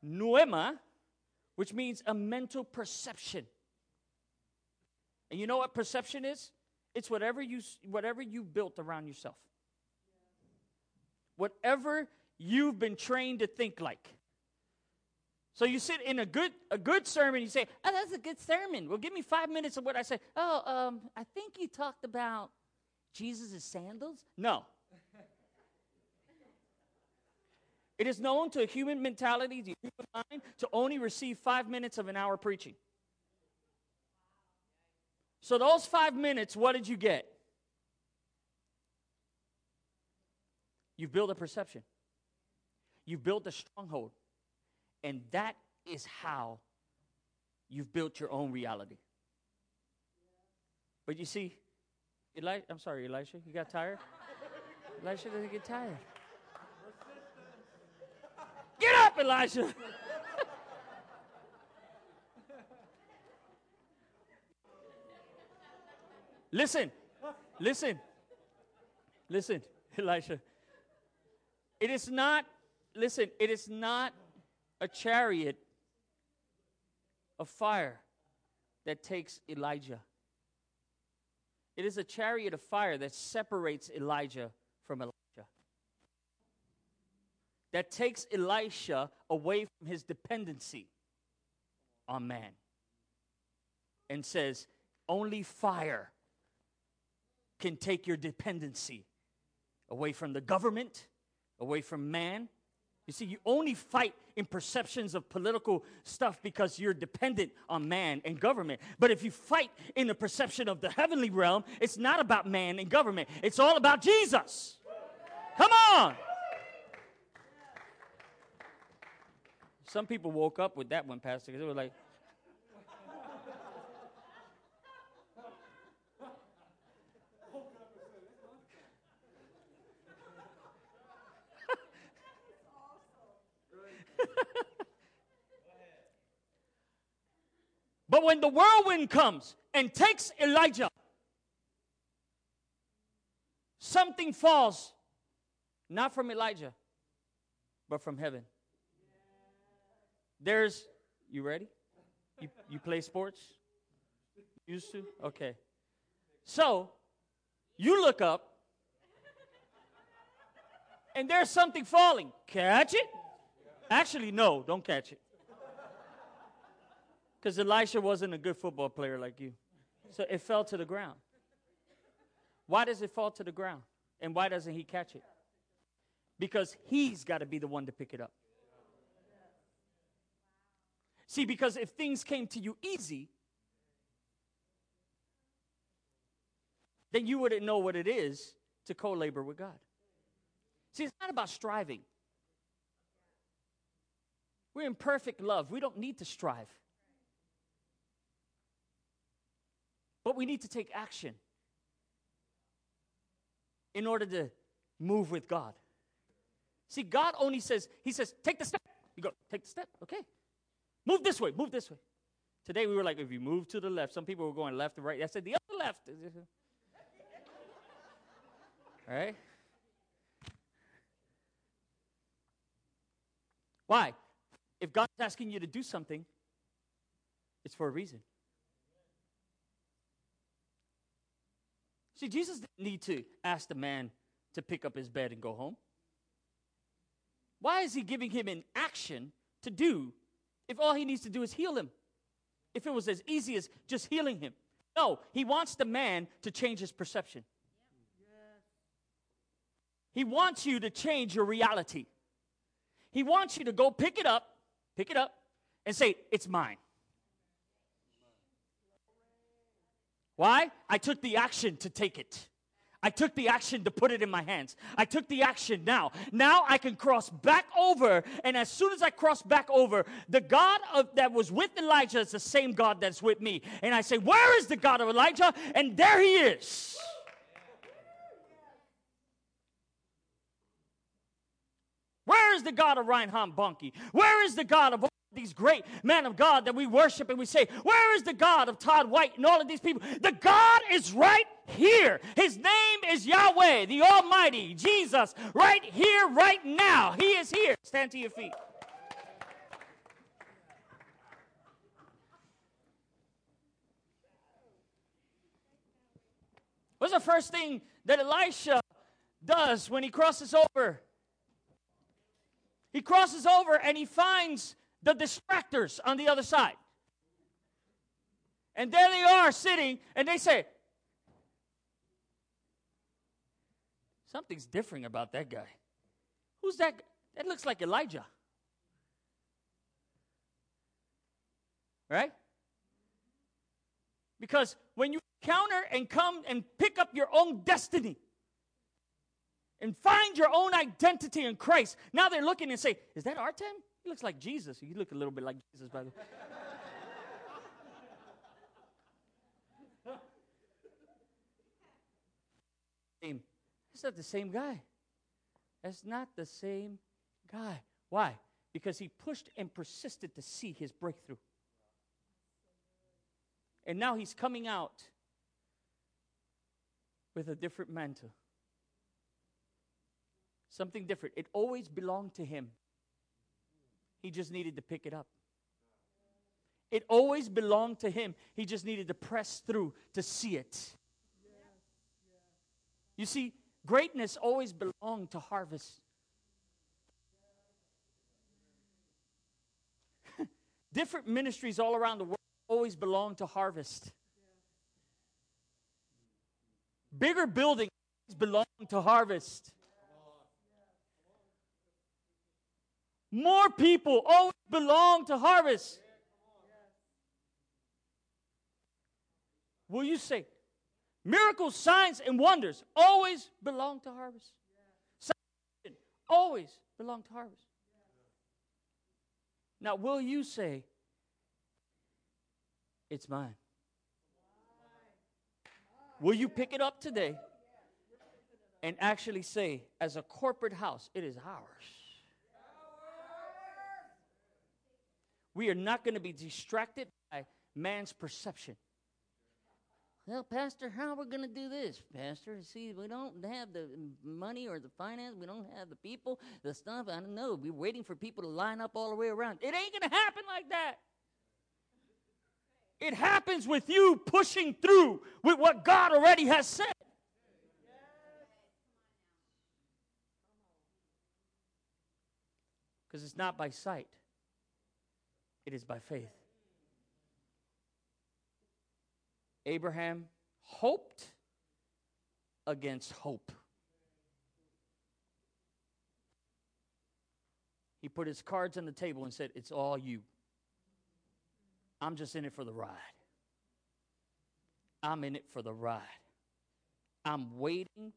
pneuma, which means a mental perception. And you know what perception is? It's whatever you whatever you built around yourself. Whatever you've been trained to think like. So you sit in a good a good sermon, you say, "Oh, that's a good sermon." Well, give me five minutes of what I say. Oh, um, I think you talked about Jesus' sandals. No, It is known to a human mentality, the human mind, to only receive five minutes of an hour preaching. So, those five minutes, what did you get? You've built a perception, you've built a stronghold, and that is how you've built your own reality. But you see, Eli- I'm sorry, Elisha, you got tired? Elisha doesn't get tired. Get up, Elisha! listen, listen, listen, Elisha. It is not, listen, it is not a chariot of fire that takes Elijah. It is a chariot of fire that separates Elijah from Elijah that takes Elisha away from his dependency on man and says, Only fire can take your dependency away from the government, away from man. You see, you only fight in perceptions of political stuff because you're dependent on man and government. But if you fight in the perception of the heavenly realm, it's not about man and government, it's all about Jesus. Come on. Some people woke up with that one, Pastor, because they were like, But when the whirlwind comes and takes Elijah, something falls, not from Elijah, but from heaven. There's, you ready? You, you play sports? Used to? Okay. So, you look up, and there's something falling. Catch it? Actually, no, don't catch it. Because Elisha wasn't a good football player like you. So it fell to the ground. Why does it fall to the ground? And why doesn't he catch it? Because he's got to be the one to pick it up. See, because if things came to you easy, then you wouldn't know what it is to co labor with God. See, it's not about striving. We're in perfect love. We don't need to strive. But we need to take action in order to move with God. See, God only says, He says, take the step. You go, take the step. Okay. Move this way, move this way. Today we were like, if you move to the left, some people were going left and right. I said, the other left. All right? Why? If God's asking you to do something, it's for a reason. See, Jesus didn't need to ask the man to pick up his bed and go home. Why is he giving him an action to do if all he needs to do is heal him? If it was as easy as just healing him. No, he wants the man to change his perception. He wants you to change your reality. He wants you to go pick it up, pick it up, and say, It's mine. Why? I took the action to take it. I took the action to put it in my hands. I took the action now. Now I can cross back over. And as soon as I cross back over, the God of, that was with Elijah is the same God that's with me. And I say, Where is the God of Elijah? And there he is. Where is the God of Reinhard Bonnke? Where is the God of these great men of God that we worship and we say, Where is the God of Todd White and all of these people? The God is right here. His name is Yahweh, the Almighty, Jesus, right here, right now. He is here. Stand to your feet. What's the first thing that Elisha does when he crosses over? He crosses over and he finds the distractors on the other side. And there they are sitting, and they say, Something's different about that guy. Who's that? That looks like Elijah. Right? Because when you counter and come and pick up your own destiny and find your own identity in Christ, now they're looking and say, Is that Artem? He looks like Jesus. He look a little bit like Jesus, by the way. Same? It's not the same guy. That's not the same guy. Why? Because he pushed and persisted to see his breakthrough. And now he's coming out with a different mantle. Something different. It always belonged to him. He just needed to pick it up. It always belonged to him. He just needed to press through to see it. You see, greatness always belonged to harvest. Different ministries all around the world always belong to harvest. Bigger buildings belong to harvest. More people always belong to harvest. Will you say, miracles, signs, and wonders always belong to harvest? Salvation always belong to harvest. Now, will you say, it's mine? Will you pick it up today and actually say, as a corporate house, it is ours? We are not going to be distracted by man's perception. Well, Pastor, how are we going to do this, Pastor? See, we don't have the money or the finance. We don't have the people, the stuff. I don't know. We're waiting for people to line up all the way around. It ain't going to happen like that. It happens with you pushing through with what God already has said. Because it's not by sight, it is by faith. Abraham hoped against hope. He put his cards on the table and said, It's all you. I'm just in it for the ride. I'm in it for the ride. I'm waiting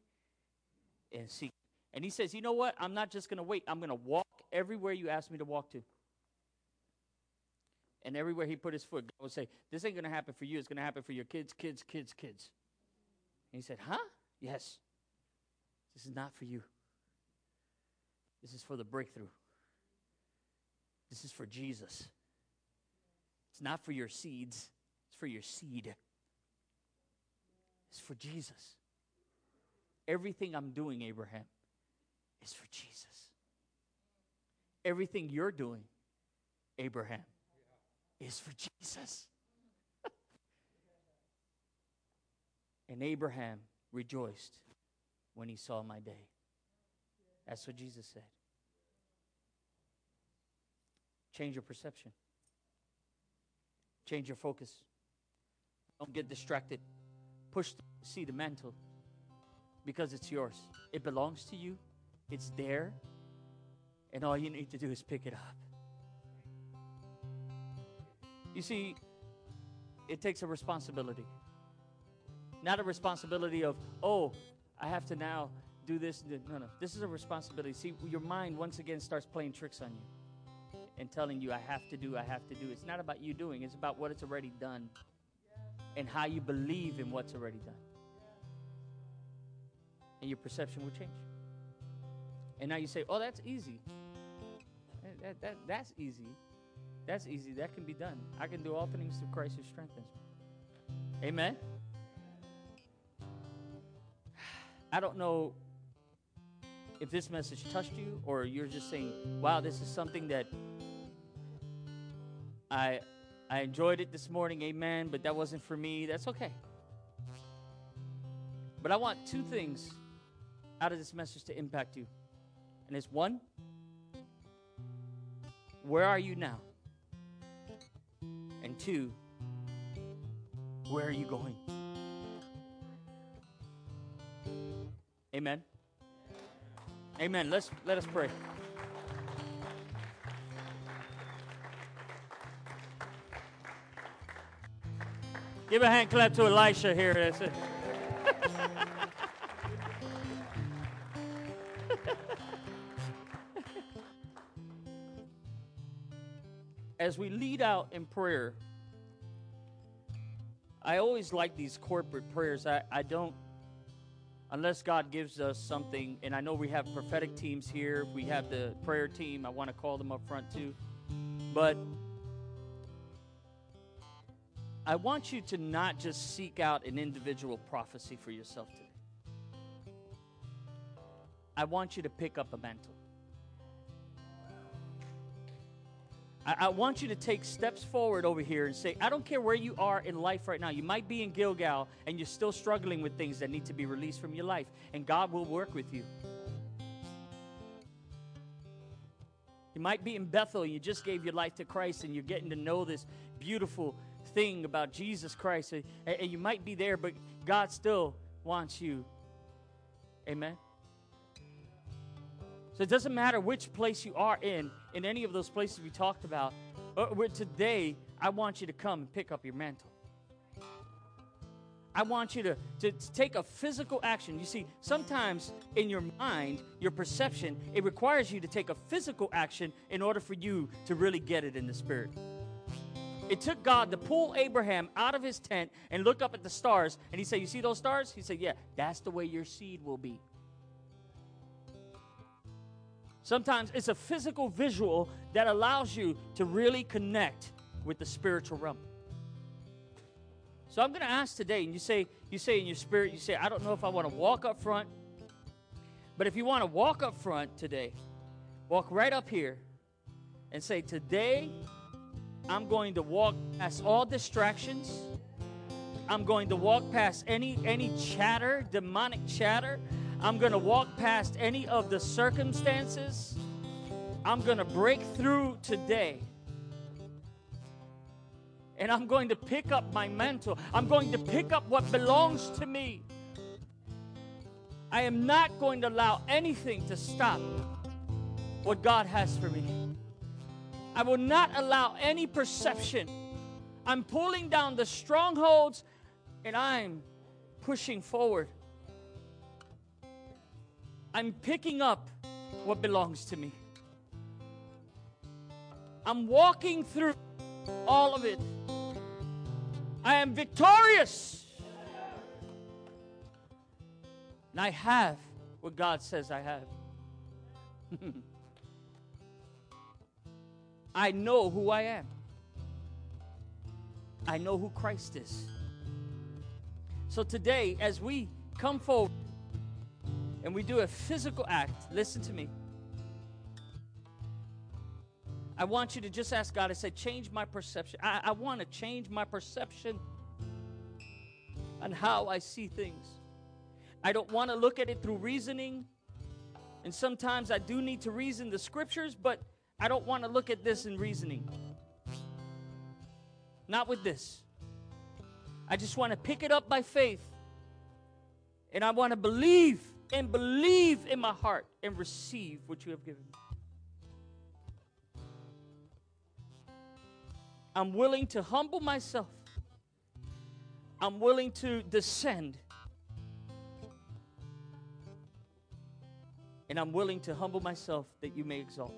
and see. And he says, You know what? I'm not just going to wait. I'm going to walk everywhere you ask me to walk to. And everywhere he put his foot, God would say, This ain't going to happen for you. It's going to happen for your kids, kids, kids, kids. And he said, Huh? Yes. This is not for you. This is for the breakthrough. This is for Jesus. It's not for your seeds, it's for your seed. It's for Jesus. Everything I'm doing, Abraham, is for Jesus. Everything you're doing, Abraham, is for Jesus. and Abraham rejoiced when he saw my day. That's what Jesus said. Change your perception. Change your focus. Don't get distracted. Push, to see the mantle because it's yours. It belongs to you. It's there. And all you need to do is pick it up. You see, it takes a responsibility. Not a responsibility of, oh, I have to now do this. No, no. This is a responsibility. See, your mind once again starts playing tricks on you and telling you, I have to do, I have to do. It's not about you doing, it's about what it's already done and how you believe in what's already done. And your perception will change. And now you say, oh, that's easy. That, that, that's easy. That's easy. That can be done. I can do all things through Christ who strengthens me. Amen. I don't know if this message touched you or you're just saying, wow, this is something that I I enjoyed it this morning, amen, but that wasn't for me. That's okay. But I want two things out of this message to impact you. And it's one, where are you now? And two, where are you going? Amen. Amen. Let's let us pray. Give a hand clap to Elisha here. As we lead out in prayer, I always like these corporate prayers. I, I don't unless God gives us something, and I know we have prophetic teams here, we have the prayer team, I want to call them up front too. But I want you to not just seek out an individual prophecy for yourself today. I want you to pick up a mantle. I, I, want you to take steps forward over here and say, I don't care where you are in life right now. You might be in Gilgal and you're still struggling with things that need to be released from your life, and God will work with you. You might be in Bethel, and you just gave your life to Christ, and you're getting to know this beautiful thing about Jesus Christ. And you might be there, but God still wants you. Amen. So it doesn't matter which place you are in, in any of those places we talked about. Where today, I want you to come and pick up your mantle. I want you to, to, to, take a physical action. You see, sometimes in your mind, your perception, it requires you to take a physical action in order for you to really get it in the spirit. It took God to pull Abraham out of his tent and look up at the stars, and he said, You see those stars? He said, Yeah, that's the way your seed will be. Sometimes it's a physical visual that allows you to really connect with the spiritual realm. So I'm going to ask today, and you say, you say in your spirit, you say, I don't know if I want to walk up front, but if you want to walk up front today, walk right up here and say, Today, I'm going to walk past all distractions. I'm going to walk past any any chatter, demonic chatter. I'm going to walk past any of the circumstances. I'm going to break through today. And I'm going to pick up my mantle. I'm going to pick up what belongs to me. I am not going to allow anything to stop what God has for me. I will not allow any perception. I'm pulling down the strongholds and I'm pushing forward. I'm picking up what belongs to me. I'm walking through all of it. I am victorious. And I have what God says I have. I know who I am. I know who Christ is. So today, as we come forward, and we do a physical act, listen to me. I want you to just ask God, I say, change my perception. I, I want to change my perception on how I see things. I don't want to look at it through reasoning. And sometimes I do need to reason the scriptures, but I don't want to look at this in reasoning. Not with this. I just want to pick it up by faith. And I want to believe and believe in my heart and receive what you have given me. I'm willing to humble myself. I'm willing to descend. And I'm willing to humble myself that you may exalt.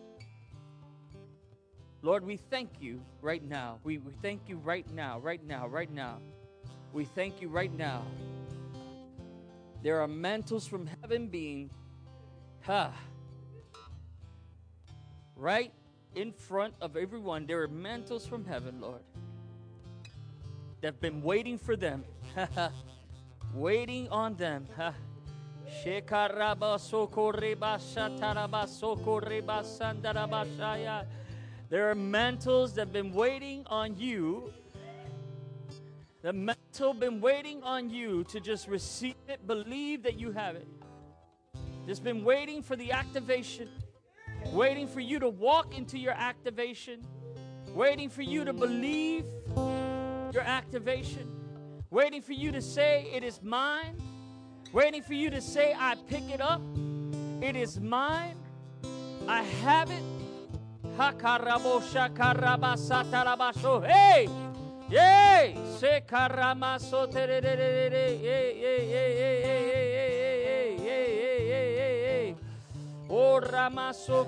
Lord, we thank you right now. We, we thank you right now, right now, right now. We thank you right now. There are mantles from heaven being, ha, right in front of everyone. There are mantles from heaven, Lord, that have been waiting for them, waiting on them. There are mantles that have been waiting on you. The mantle been waiting on you to just receive it, believe that you have it. Just been waiting for the activation, waiting for you to walk into your activation, waiting for you to believe your activation, waiting for you to say, It is mine, waiting for you to say, I pick it up, it is mine, I have it. Hey! Yay! Sekaramaso O ramaso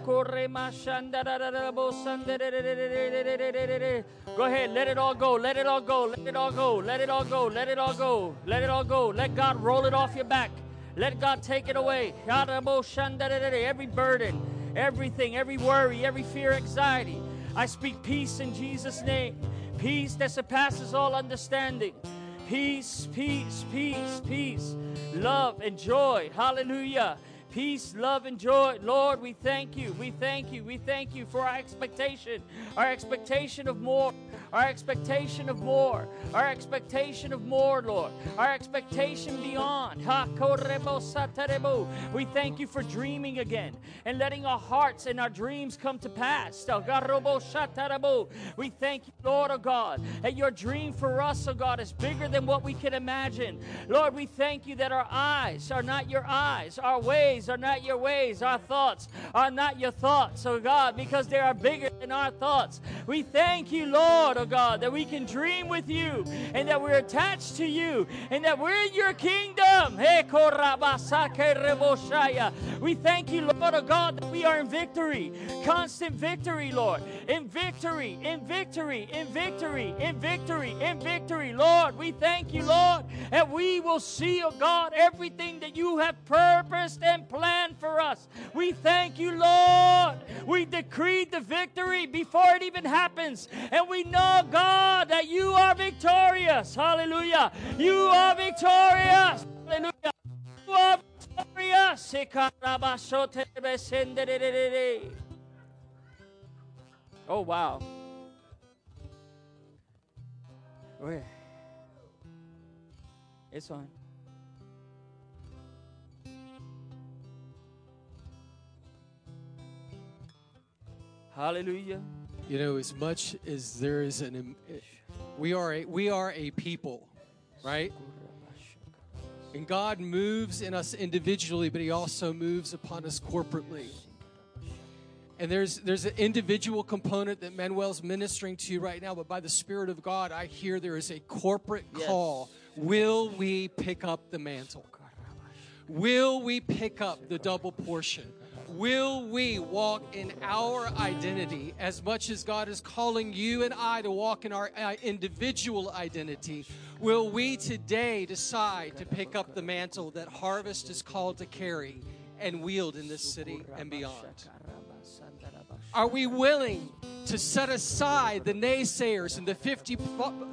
Go ahead, let it all go, let it all go, let it all go, let it all go, let it all go, let it all go. Let God roll it off your back. Let God take it away. Every burden, everything, every worry, every fear, anxiety. I speak peace in Jesus' name. Peace that surpasses all understanding. Peace, peace, peace, peace. Love and joy. Hallelujah peace, love, and joy. Lord, we thank you. We thank you. We thank you for our expectation, our expectation of more, our expectation of more, our expectation of more, Lord, our expectation beyond. We thank you for dreaming again and letting our hearts and our dreams come to pass. We thank you, Lord, oh God, that your dream for us, oh God, is bigger than what we can imagine. Lord, we thank you that our eyes are not your eyes, our ways are not your ways, our thoughts are not your thoughts, oh God, because they are bigger than our thoughts. We thank you, Lord, oh God, that we can dream with you and that we're attached to you and that we're in your kingdom. We thank you, Lord, oh God, that we are in victory, constant victory, Lord, in victory, in victory, in victory, in victory, in victory, Lord. We thank you, Lord, and we will see, oh God, everything that you have purposed and planned for us. We thank you, Lord. We decreed the victory before it even happens, and we know, God, that you are victorious. Hallelujah. You are victorious. Hallelujah. You are victorious. Oh, wow. It's on. Eh. Hallelujah. You know, as much as there is an, eh, we are a, we are a people, right? And God moves in us individually, but He also moves upon us corporately. And there's there's an individual component that Manuel's ministering to you right now, but by the Spirit of God, I hear there is a corporate call. Yes. Will we pick up the mantle? Will we pick up the double portion? Will we walk in our identity as much as God is calling you and I to walk in our uh, individual identity? Will we today decide to pick up the mantle that harvest is called to carry and wield in this city and beyond? Are we willing to set aside the naysayers and the 50,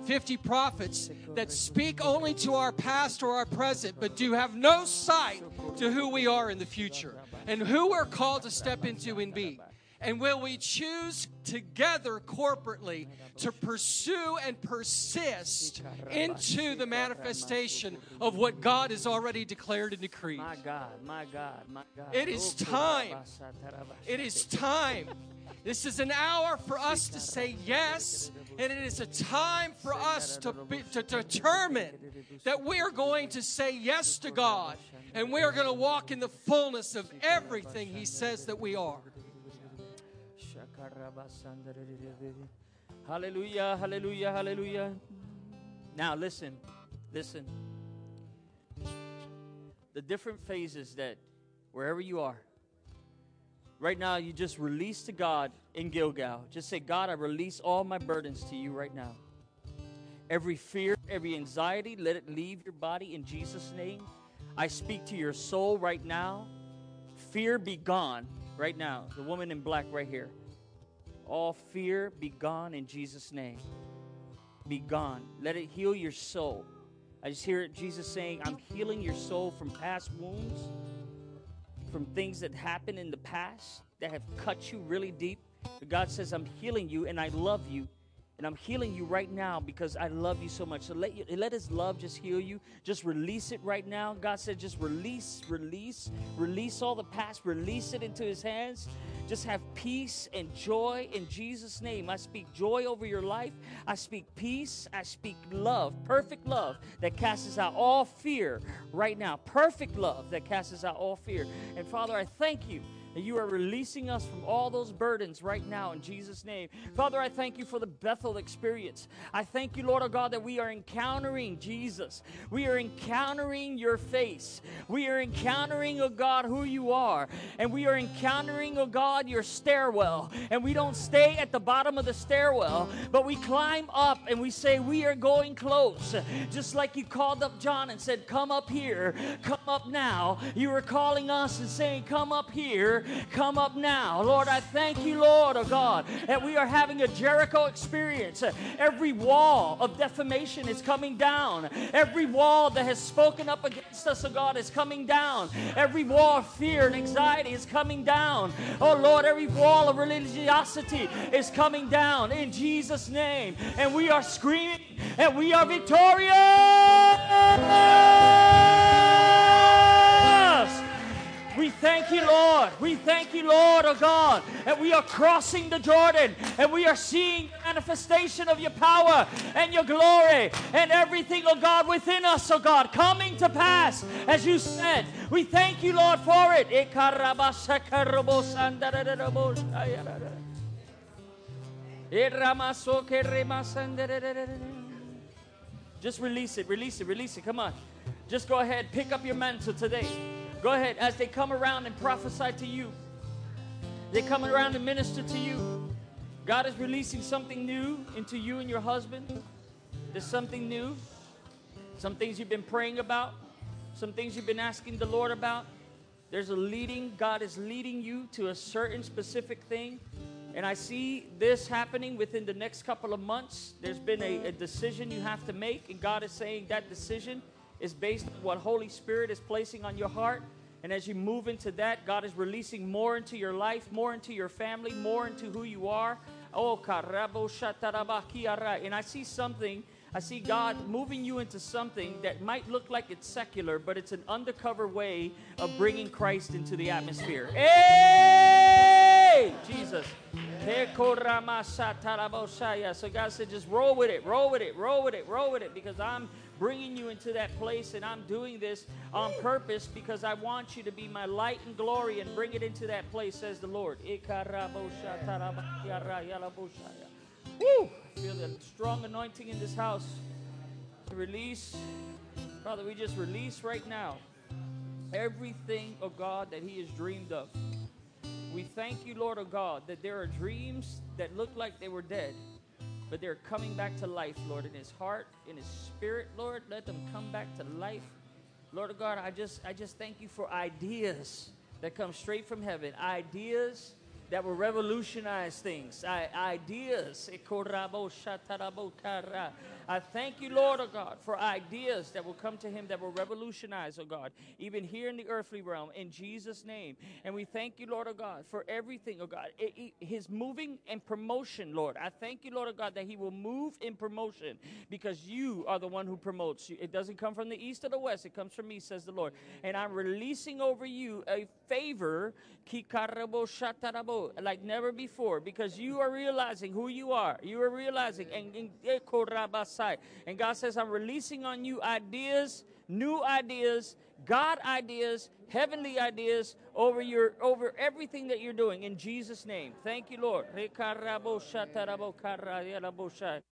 50 prophets that speak only to our past or our present, but do have no sight to who we are in the future? And who we're called to step into and be. And will we choose together corporately to pursue and persist into the manifestation of what God has already declared and decreed? My God, my God, my God. It is oh, time. It is time This is an hour for us to say yes, and it is a time for us to, be, to determine that we are going to say yes to God and we are going to walk in the fullness of everything He says that we are. Hallelujah, hallelujah, hallelujah. Now, listen, listen. The different phases that wherever you are, right now, you just release to God in Gilgal. Just say, God, I release all my burdens to you right now. Every fear, every anxiety, let it leave your body in Jesus' name. I speak to your soul right now. Fear be gone right now. The woman in black right here. All fear be gone in Jesus' name. Be gone. Let it heal your soul. I just hear Jesus saying, I'm healing your soul from past wounds, from things that happened in the past that have cut you really deep. God says, I'm healing you and I love you and I'm healing you right now because I love you so much. So let you let his love just heal you. Just release it right now. God said just release, release, release all the past, release it into his hands. Just have peace and joy in Jesus' name. I speak joy over your life. I speak peace. I speak love, perfect love that casts out all fear right now. Perfect love that casts out all fear. And Father, I thank you that you are releasing us from all those burdens right now in Jesus' name. Father, I thank you for the Bethel experience. I thank you, Lord, oh God, that we are encountering Jesus. We are encountering your face. We are encountering, oh God, who you are. And we are encountering, oh God, your stairwell. And we don't stay at the bottom of the stairwell, but we climb up and we say, We are going close. Just like you called up John and said, Come up here, come up now. You were calling us and saying, Come up here come up now. Lord, I thank you, Lord, oh God, that we are having a Jericho experience. Every wall of defamation is coming down. Every wall that has spoken up against us, oh God, is coming down. Every wall of fear and anxiety is coming down. Oh Lord, every wall of religiosity is coming down in Jesus' name. And we are screaming and we are victorious. We thank you, Lord. We thank you, Lord, oh God, that we are crossing the Jordan and we are seeing the manifestation of your power and your glory and everything, oh God, within us, oh God, coming to pass as you said. We thank you, Lord, for it. Just release it, release it, release it. Come on. Just go ahead, pick up your mantle today. Go ahead, as they come around and prophesy to you, they come around and minister to you. God is releasing something new into you and your husband. There's something new. Some things you've been praying about, some things you've been asking the Lord about. There's a leading, God is leading you to a certain specific thing. And I see this happening within the next couple of months. There's been a, a decision you have to make, and God is saying that decision is based on what Holy Spirit is placing on your heart. And as you move into that, God is releasing more into your life, more into your family, more into who you are. Oh, and I see something. I see God moving you into something that might look like it's secular, but it's an undercover way of bringing Christ into the atmosphere. Hey, Jesus. So God said, just roll with it, roll with it, roll with it, roll with it, because I'm bringing you into that place, and I'm doing this on purpose because I want you to be my light and glory and bring it into that place, says the Lord. Woo! I feel the strong anointing in this house. Release, Father, we just release right now everything, oh God, that He has dreamed of. We thank you, Lord, oh God, that there are dreams that look like they were dead but they're coming back to life, Lord, in his heart, in his spirit, Lord. Let them come back to life. Lord of God, I just I just thank you for ideas that come straight from heaven. Ideas that will revolutionize things. I, ideas. I thank you, Lord, oh God, for ideas that will come to him that will revolutionize, oh God, even here in the earthly realm, in Jesus' name. And we thank you, Lord, oh God, for everything, oh God. It, it, his moving and promotion, Lord. I thank you, Lord, oh God, that he will move in promotion because you are the one who promotes. you. It doesn't come from the east or the west, it comes from me, says the Lord. And I'm releasing over you a favor like never before because you are realizing who you are. You are realizing, and, and, eh, And God says, I'm releasing on you ideas, new ideas, God ideas, heavenly ideas over your over everything that you're doing in Jesus' name. Thank you, Lord.